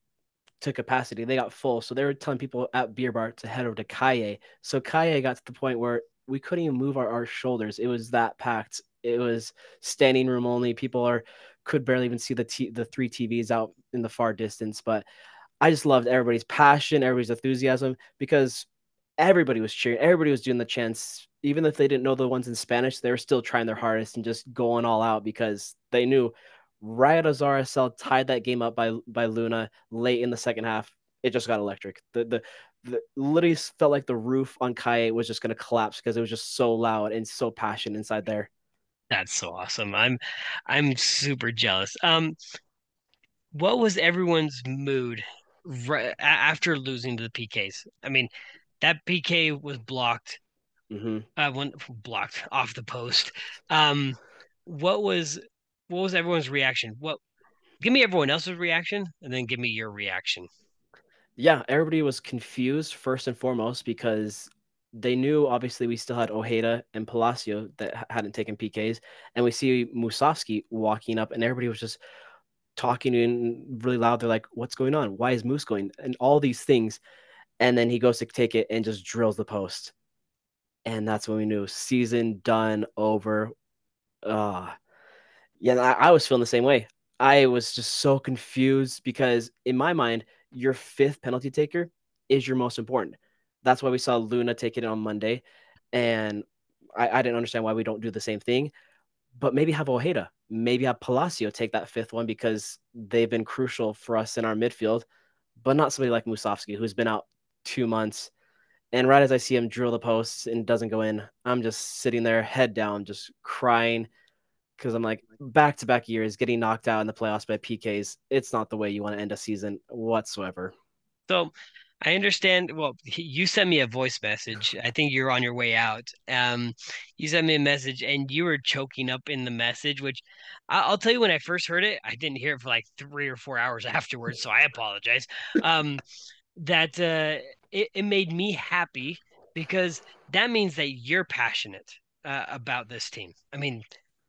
[SPEAKER 2] to capacity. They got full. So they were telling people at Beer Bar to head over to Kaye. So Kaye got to the point where we couldn't even move our, our shoulders. It was that packed. It was standing room only. People are could barely even see the t- the three TVs out in the far distance. But I just loved everybody's passion, everybody's enthusiasm because everybody was cheering, everybody was doing the chants. Even if they didn't know the ones in Spanish, they were still trying their hardest and just going all out because they knew Riot Azar tied that game up by by Luna late in the second half. It just got electric. The the, the literally felt like the roof on Kai was just gonna collapse because it was just so loud and so passionate inside there.
[SPEAKER 1] That's so awesome. I'm I'm super jealous. Um, what was everyone's mood right after losing to the PKs? I mean, that PK was blocked.
[SPEAKER 2] Mm-hmm.
[SPEAKER 1] Uh, one blocked off the post. Um, what was what was everyone's reaction? What give me everyone else's reaction and then give me your reaction.
[SPEAKER 2] Yeah, everybody was confused first and foremost because they knew obviously we still had Ojeda and Palacio that hadn't taken PKs, and we see Musovsky walking up, and everybody was just talking in really loud. They're like, "What's going on? Why is Moose going?" And all these things, and then he goes to take it and just drills the post, and that's when we knew season done over. Uh yeah, I, I was feeling the same way. I was just so confused because in my mind, your fifth penalty taker is your most important. That's why we saw Luna take it on Monday, and I, I didn't understand why we don't do the same thing. But maybe have Ojeda, maybe have Palacio take that fifth one because they've been crucial for us in our midfield, but not somebody like Musovsky who's been out two months. And right as I see him drill the posts and doesn't go in, I'm just sitting there, head down, just crying because I'm like back to back years getting knocked out in the playoffs by PKs. It's not the way you want to end a season whatsoever.
[SPEAKER 1] So I understand. Well, you sent me a voice message. I think you're on your way out. Um, you sent me a message and you were choking up in the message, which I- will tell you when I first heard it, I didn't hear it for like three or four hours [laughs] afterwards. So I apologize. Um, that uh, it, it made me happy because that means that you're passionate uh, about this team. I mean,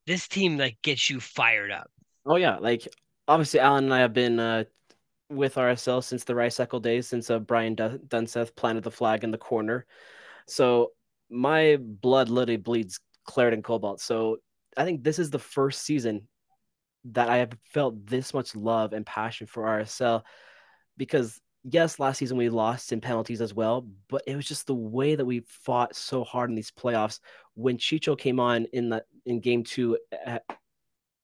[SPEAKER 1] this team like gets you fired up.
[SPEAKER 2] Oh yeah, like obviously Alan and I have been uh, with RSL since the Rice-Eccles days, since uh, Brian Dun- Dunseth planted the flag in the corner. So my blood literally bleeds Claret and Cobalt. So I think this is the first season that I have felt this much love and passion for RSL because yes, last season we lost in penalties as well, but it was just the way that we fought so hard in these playoffs. When Chicho came on in the in game two at,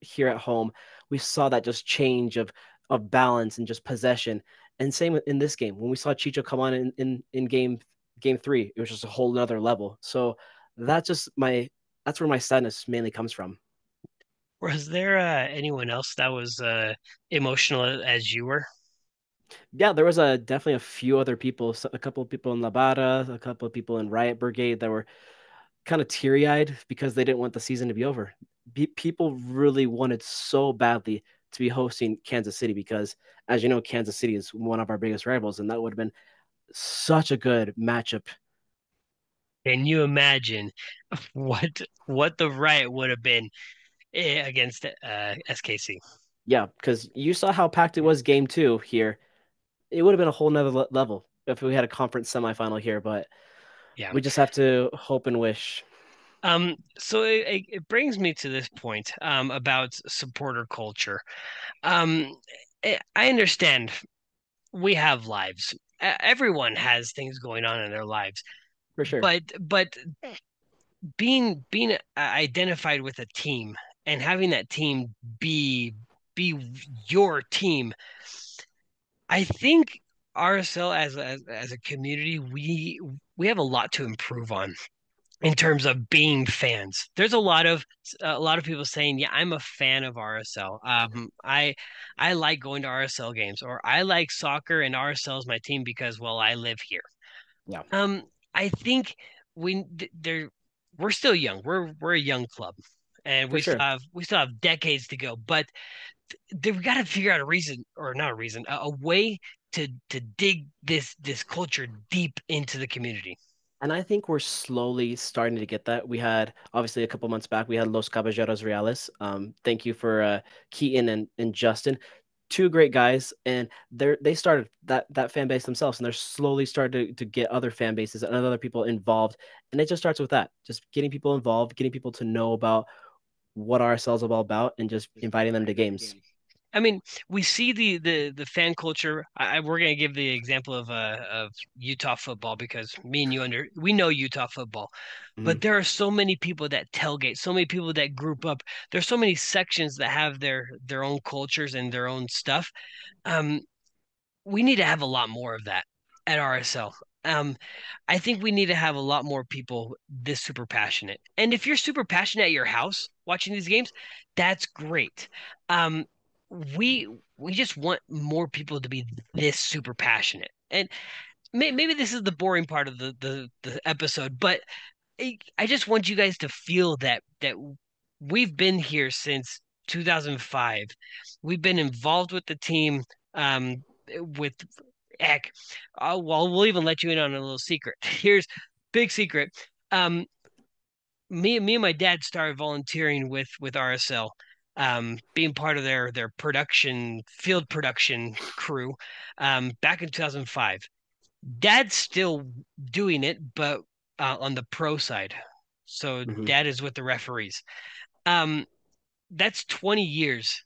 [SPEAKER 2] here at home, we saw that just change of of balance and just possession. And same in this game when we saw Chicho come on in in, in game game three, it was just a whole nother level. So that's just my that's where my sadness mainly comes from.
[SPEAKER 1] Was there uh, anyone else that was uh, emotional as you were?
[SPEAKER 2] Yeah, there was a definitely a few other people, a couple of people in La Barra, a couple of people in Riot Brigade that were kind of teary eyed because they didn't want the season to be over. Be- people really wanted so badly to be hosting Kansas City because, as you know, Kansas City is one of our biggest rivals, and that would have been such a good matchup.
[SPEAKER 1] Can you imagine [laughs] what what the riot would have been eh, against uh, SKC?
[SPEAKER 2] Yeah, because you saw how packed it was game two here. It would have been a whole nother level if we had a conference semifinal here, but
[SPEAKER 1] yeah,
[SPEAKER 2] we just have to hope and wish.
[SPEAKER 1] Um, so it, it brings me to this point um, about supporter culture. Um, eh, I understand we have lives. Everyone has things going on in their lives.
[SPEAKER 2] For sure.
[SPEAKER 1] But but being being identified with a team and having that team be be your team, I think RSL as a, as a community, we we have a lot to improve on in terms of being fans. There's a lot of a lot of people saying, "Yeah, I'm a fan of RSL. Um, I I like going to RSL games, or I like soccer, and RSL is my team because well, I live here."
[SPEAKER 2] Yeah.
[SPEAKER 1] Um, I think we there we're still young. We're we're a young club, and we sure. still have we still have decades to go. But th- we got to figure out a reason, or not a reason, a, a way to to dig this this culture deep into the community.
[SPEAKER 2] And I think we're slowly starting to get that. We had obviously a couple months back, we had Los Caballeros Reales. Um, thank you for uh, Keaton and, and Justin, two great guys, and they're they started that that fan base themselves, and they're slowly starting to, to get other fan bases and other people involved. And it just starts with that, just getting people involved, getting people to know about what RSL is all about, and just inviting them to games.
[SPEAKER 1] I mean, we see the the the fan culture. I, we're gonna give the example of uh of Utah football because me and you under we know Utah football, mm-hmm. but there are so many people that tailgate, so many people that group up. There's so many sections that have their their own cultures and their own stuff. Um, we need to have a lot more of that at RSL. Um, I think we need to have a lot more people this super passionate. And if you're super passionate at your house watching these games, that's great. Um, we we just want more people to be this super passionate and may, maybe this is the boring part of the the, the episode but I, I just want you guys to feel that that we've been here since 2005 we've been involved with the team um with heck uh, well we'll even let you in on a little secret [laughs] here's big secret um me me and my dad started volunteering with with RSL um, being part of their their production field production crew um, back in 2005. Dad's still doing it, but uh, on the pro side. So mm-hmm. dad is with the referees. Um, that's 20 years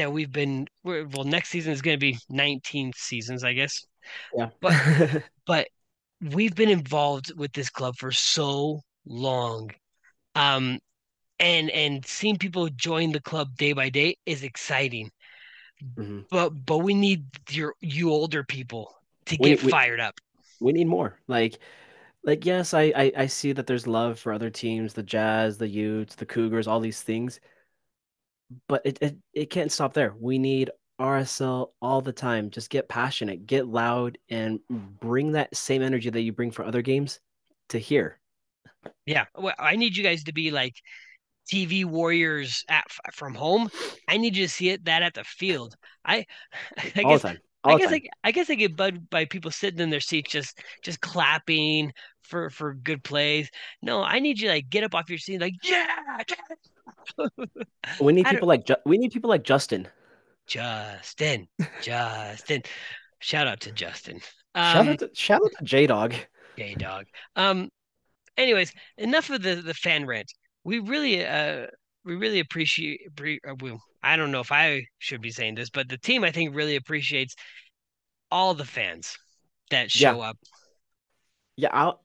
[SPEAKER 1] that we've been. Well, next season is going to be 19 seasons, I guess.
[SPEAKER 2] Yeah,
[SPEAKER 1] but [laughs] but we've been involved with this club for so long. Um, and and seeing people join the club day by day is exciting. Mm-hmm. But but we need your you older people to get we, fired up.
[SPEAKER 2] We need more. Like like yes, I, I I see that there's love for other teams, the Jazz, the Utes, the Cougars, all these things. But it, it it can't stop there. We need RSL all the time. Just get passionate, get loud, and mm. bring that same energy that you bring for other games to here.
[SPEAKER 1] Yeah, well, I need you guys to be like TV Warriors at from home. I need you to see it that at the field. I, [laughs] I
[SPEAKER 2] All
[SPEAKER 1] guess. I guess I, I guess I get bugged by people sitting in their seats just just clapping for for good plays. No, I need you to like get up off your seat like yeah. [laughs]
[SPEAKER 2] we need people like we need people like Justin.
[SPEAKER 1] Justin, Justin. Shout out to Justin.
[SPEAKER 2] shout
[SPEAKER 1] Um,
[SPEAKER 2] out to shout out to J Dog.
[SPEAKER 1] J Dog. Um, anyways, enough of the the fan rant. We really uh we really appreciate uh, I don't know if I should be saying this, but the team I think really appreciates all the fans that
[SPEAKER 2] Yeah,
[SPEAKER 1] show up.
[SPEAKER 2] yeah. I'll,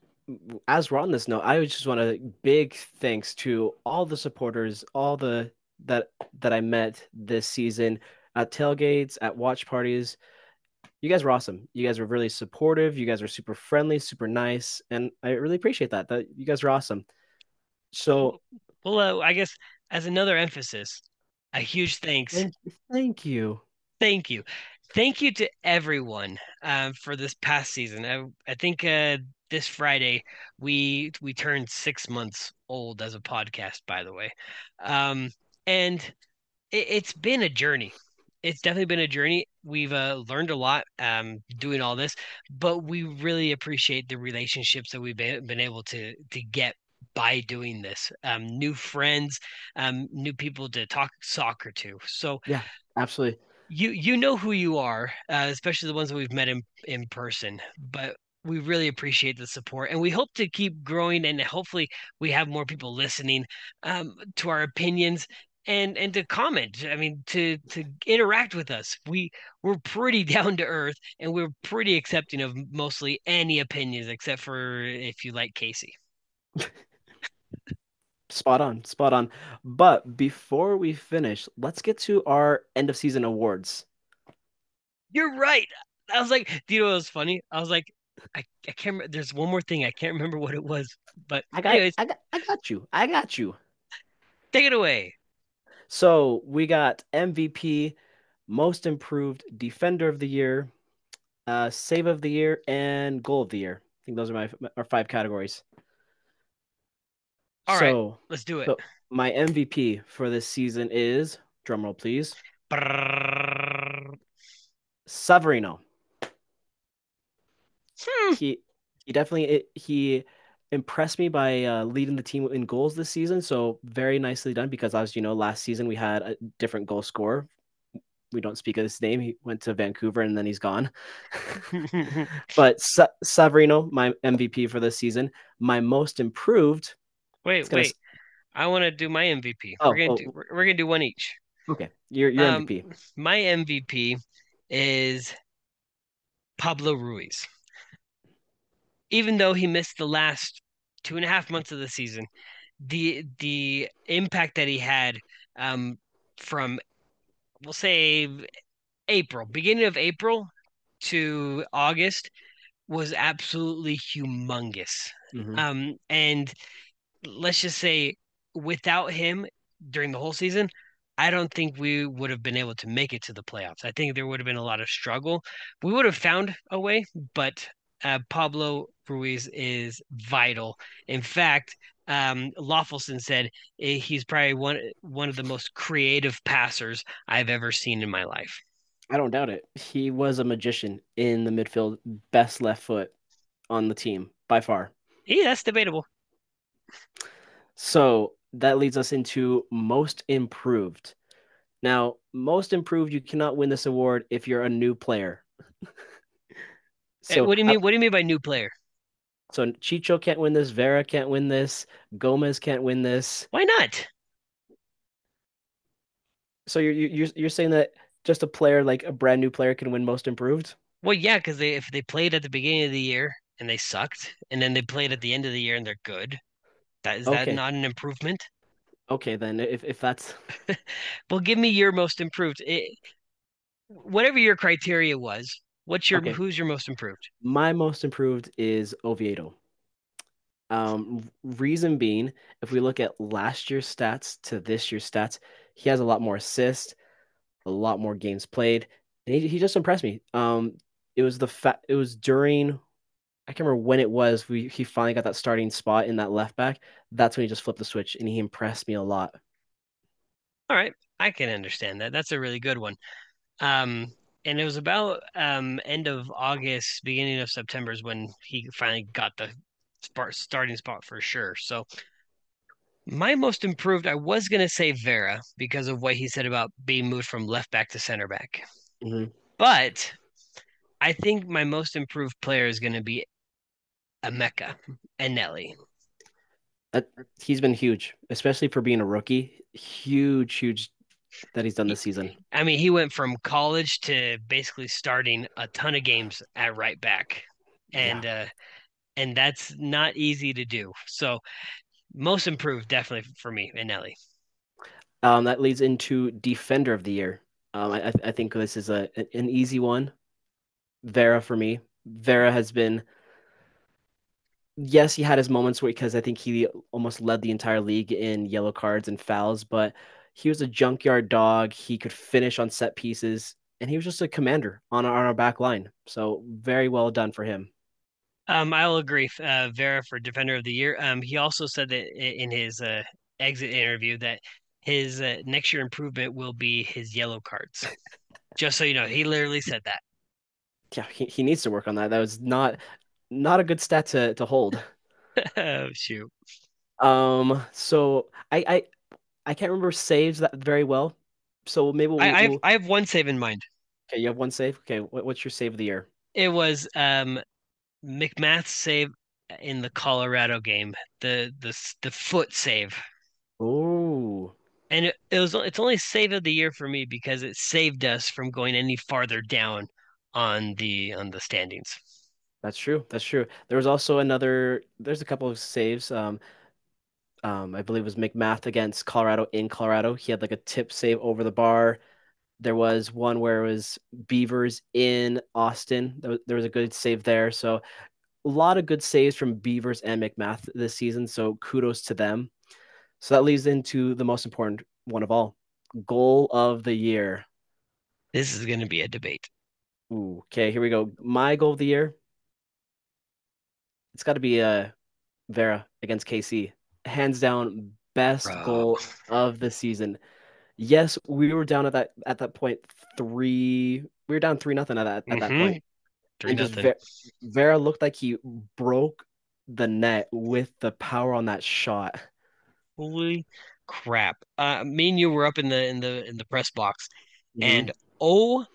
[SPEAKER 2] as we're on this note, I just want to big thanks to all the supporters, all the that that I met this season at tailgates, at watch parties. You guys were awesome. You guys were really supportive. You guys were super friendly, super nice, and I really appreciate that. That you guys are awesome. So
[SPEAKER 1] Well, uh, I guess as another emphasis, a huge thanks
[SPEAKER 2] thank thank you.
[SPEAKER 1] Thank you. Thank you to everyone um, for this past season. I, I think uh, this Friday we we turned six months old as a podcast, by the way. Um, and it, it's been a journey. It's definitely been a journey. We've uh, learned a lot um, doing all this, but we really appreciate the relationships that we've been, been able to to get by doing this. Um, new friends, um, new people to talk soccer to. So
[SPEAKER 2] Yeah, absolutely.
[SPEAKER 1] you you know who you are, uh, especially the ones that we've met in in person. But we really appreciate the support, and we hope to keep growing, and hopefully we have more people listening um, to our opinions and and to comment. I mean, to to interact with us. We we're pretty [laughs] down to earth, and we're pretty accepting of mostly any opinions, except for if you like KC.
[SPEAKER 2] Spot on, spot on. But before we finish, let's get to our end of season awards.
[SPEAKER 1] You're right. I was like, do you know what was funny? I was like, I, I can't remember. There's one more thing. I can't remember what it was. But
[SPEAKER 2] I got
[SPEAKER 1] anyways,
[SPEAKER 2] I got I got you. I got you.
[SPEAKER 1] take it away.
[SPEAKER 2] So we got MVP, most improved defender of the year, uh, save of the year, and goal of the year. I think those are my our five categories.
[SPEAKER 1] All right,
[SPEAKER 2] So,
[SPEAKER 1] let's do it.
[SPEAKER 2] so my MVP for this season is drumroll please,
[SPEAKER 1] Brrrr.
[SPEAKER 2] Savarino.
[SPEAKER 1] Hmm.
[SPEAKER 2] He he definitely he impressed me by uh, leading the team in goals this season. So very nicely done because as you know, last season we had a different goal scorer. We don't speak of his name. He went to Vancouver and then he's gone. [laughs] but Sa- Savarino, my MVP for this season, my most improved.
[SPEAKER 1] wait, wait. I want to do my MVP.
[SPEAKER 2] Oh,
[SPEAKER 1] we're gonna
[SPEAKER 2] oh.
[SPEAKER 1] do. We're, we're gonna do one each.
[SPEAKER 2] Okay, your your
[SPEAKER 1] Um,
[SPEAKER 2] MVP.
[SPEAKER 1] My MVP is Pablo Ruiz. Even though he missed the last two and a half months of the season, the the impact that he had um, from we'll say April, beginning of April to August was absolutely humongous.
[SPEAKER 2] Mhm.
[SPEAKER 1] Um, and let's just say without him during the whole season, I don't think we would have been able to make it to the playoffs. I think there would have been a lot of struggle. We would have found a way, but uh, Pablo Ruiz is vital. In fact, um, Lawfulson said eh, he's probably one one of the most creative passers I've ever seen in my life.
[SPEAKER 2] I don't doubt it. He was a magician in the midfield, best left foot on the team by far.
[SPEAKER 1] Yeah, that's debatable.
[SPEAKER 2] So that leads us into most improved. Now, most improved, you cannot win this award if you're a new player. [laughs] So,
[SPEAKER 1] what do you mean? What do you mean by new player?
[SPEAKER 2] so Chicho can't win this, Vera can't win this, Gomez can't win this.
[SPEAKER 1] Why not?
[SPEAKER 2] So you're you're you're saying that just a player like a brand new player can win most improved?
[SPEAKER 1] Well, yeah, because they if they played at the beginning of the year and they sucked, and then they played at the end of the year and they're good, that is that not an improvement?
[SPEAKER 2] Okay, then if if that's [laughs]
[SPEAKER 1] Well, give me your most improved. It, whatever your criteria was, what's your
[SPEAKER 2] Okay.
[SPEAKER 1] who's your most improved?
[SPEAKER 2] my most improved is Oviedo. Um, reason being, if we look at last year's stats to this year's stats, he has a lot more assists, a lot more games played, and he, he just impressed me. Um, it was the fact it was during I can't remember when it was we he finally got that starting spot in that left back. That's when he just flipped the switch and he impressed me a lot.
[SPEAKER 1] All right, I can understand that. That's a really good one. Um, and it was about um end of August, beginning of September is when he finally got the starting spot for sure. So My most improved, I was gonna say Vera because of what he said about being moved from left back to center back.
[SPEAKER 2] Mhm.
[SPEAKER 1] But I think my most improved player is gonna be Emeka Eneli.
[SPEAKER 2] That, he's been huge, especially for being a rookie. Huge, huge that he's done this season.
[SPEAKER 1] I mean, he went from college to basically starting a ton of games at right back. And
[SPEAKER 2] Yeah.
[SPEAKER 1] uh and that's not easy to do. So most improved definitely for me, Eneli.
[SPEAKER 2] Um, that leads into defender of the year. Um, I, I think this is a an easy one. Vera for me. Vera has been yes, he had his moments where because I think he almost led the entire league in yellow cards and fouls, but he was a junkyard dog. He could finish on set pieces, and he was just a commander on our, on our back line. So very well done for him.
[SPEAKER 1] Um, I'll agree. Uh, Vera for Defender of the Year. Um, he also said that in his uh, exit interview that his uh, next year improvement will be his yellow cards. [laughs] Just so you know, he literally said that.
[SPEAKER 2] Yeah, he, he needs to work on that. That was not not a good stat to, to hold. [laughs]
[SPEAKER 1] oh shoot.
[SPEAKER 2] Um, so I, I I can't remember saves that very well. So maybe we'll,
[SPEAKER 1] I, I have
[SPEAKER 2] we'll
[SPEAKER 1] I have one save in mind.
[SPEAKER 2] okay. You have one save. Okay, what, what's your save of the year?
[SPEAKER 1] It was um MacMath's save in the Colorado game, the the the foot save.
[SPEAKER 2] Oh,
[SPEAKER 1] And it, it was it's only save of the year for me because it saved us from going any farther down on the on the standings.
[SPEAKER 2] that's true. That's true. There was also another. There's a couple of saves. Um, um, I believe it was MacMath against Colorado in Colorado. He had like a tip save over the bar. There was one where it was Beavers in Austin. There was, a good save there. So a lot of good saves from Beavers and MacMath this season. So kudos to them. So that leads into the most important one of all goal of the year.
[SPEAKER 1] This is going to be a debate.
[SPEAKER 2] Ooh, okay, here we go. My goal of the year. It's got to be uh, Vera against KC. Hands down, best
[SPEAKER 1] Bro.
[SPEAKER 2] goal of the season. Yes, we were down at that at that point three. We were down three nothing at that at that
[SPEAKER 1] Mhm.
[SPEAKER 2] point.
[SPEAKER 1] Three
[SPEAKER 2] And just
[SPEAKER 1] nothing.
[SPEAKER 2] Ve- Vera looked like he broke the net with the power on that shot.
[SPEAKER 1] Holy crap. Uh, me and you were up in the in the in the press box,
[SPEAKER 2] Mhm.
[SPEAKER 1] and oh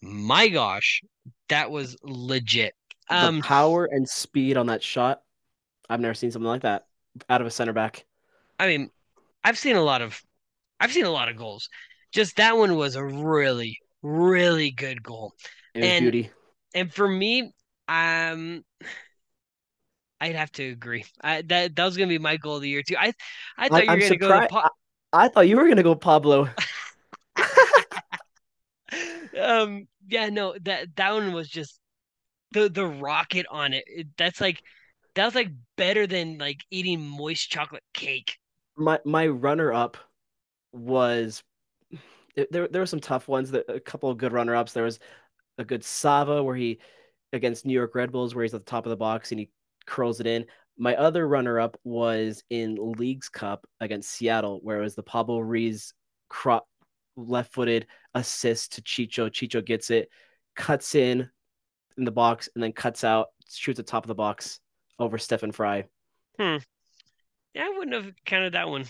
[SPEAKER 1] my gosh, that was legit.
[SPEAKER 2] the
[SPEAKER 1] Um,
[SPEAKER 2] power and speed on that shot, I've never seen something like that out of a center back.
[SPEAKER 1] I mean, I've seen a lot of I've seen a lot of goals. Just that one was a really, really good goal. And
[SPEAKER 2] beauty.
[SPEAKER 1] and for me, um, I'd have to agree. I, that that was gonna be my goal of the year too. I I thought
[SPEAKER 2] I,
[SPEAKER 1] you were
[SPEAKER 2] I'm
[SPEAKER 1] gonna go to
[SPEAKER 2] surprised.
[SPEAKER 1] po
[SPEAKER 2] I, I thought you were gonna go Pablo. [laughs] [laughs]
[SPEAKER 1] um yeah no that that one was just the the rocket on it. it that's like that was like better than like eating moist chocolate cake.
[SPEAKER 2] My my runner up was there. There were some tough ones. That a couple of good runner ups. There was a good Sava where he against New York Red Bulls where he's at the top of the box and he curls it in. My other runner up was in Leagues Cup against Seattle where it was the Pablo Ruiz crop left footed assist to Chicho. Chicho gets it, cuts in in the box, and then cuts out, shoots at top of the box over Stefan Frei.
[SPEAKER 1] Hmm. Yeah, I wouldn't have counted that one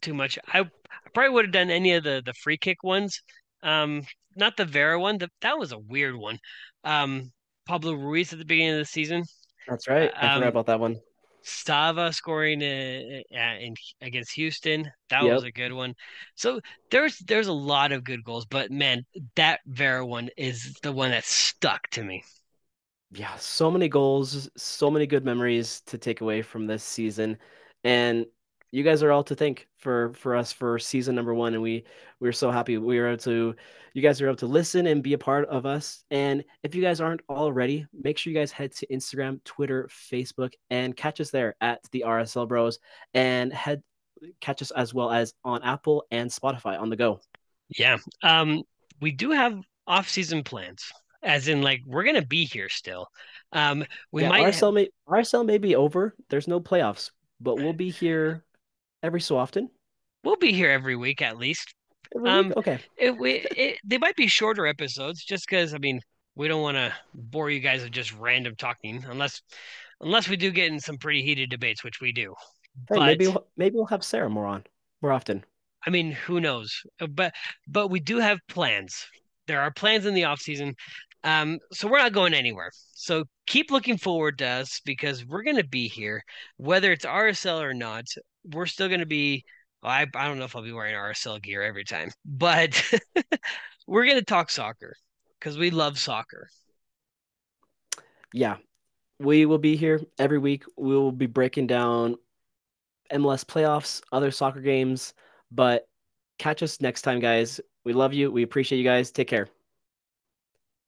[SPEAKER 1] too much. I, I probably would have done any of the the free kick ones. Um, not the Vera one. The, that was a weird one. Um, Pablo Ruiz at the beginning of the season.
[SPEAKER 2] That's right. I forgot
[SPEAKER 1] Um,
[SPEAKER 2] about that one.
[SPEAKER 1] Sava scoring uh, uh, in against Houston. That
[SPEAKER 2] Yep.
[SPEAKER 1] was a good one. So there's there's a lot of good goals, but man, that Vera one is the one that stuck to me.
[SPEAKER 2] Yeah, so many goals, so many good memories to take away from this season. And you guys are all to thank for for us for season number one. And we we're so happy we were able to you guys are able to listen and be a part of us. And if you guys aren't already, make sure you guys head to Instagram, Twitter, Facebook, and catch us there at the RSL Bros and head catch us as well as on Apple and Spotify on the go.
[SPEAKER 1] Yeah. Um, we do have off-season plans, as in like we're gonna be here still. Um, we
[SPEAKER 2] yeah,
[SPEAKER 1] might
[SPEAKER 2] RSL may RSL may be over. There's no playoffs, but we'll be [laughs] here every so often.
[SPEAKER 1] we'll be here every week at least.
[SPEAKER 2] Every
[SPEAKER 1] Um,
[SPEAKER 2] week? Okay.
[SPEAKER 1] It, we it, they might be shorter episodes, just because I mean we don't want to bore you guys with just random talking, unless unless we do get in some pretty heated debates, which we do.
[SPEAKER 2] Hey,
[SPEAKER 1] but
[SPEAKER 2] maybe we'll, maybe we'll have Sarah more on more often.
[SPEAKER 1] I mean, who knows? But but we do have plans. There are plans in the off season. Um, so we're not going anywhere. So keep looking forward to us because we're gonna be here, whether it's RSL or not. We're still gonna be. Well, I I don't know if I'll be wearing RSL gear every time, [laughs] but [laughs] we're gonna talk soccer because we love soccer.
[SPEAKER 2] Yeah, we will be here every week. We will be breaking down MLS playoffs, other soccer games, but catch us next time, guys. We love you. We appreciate you guys. Take care.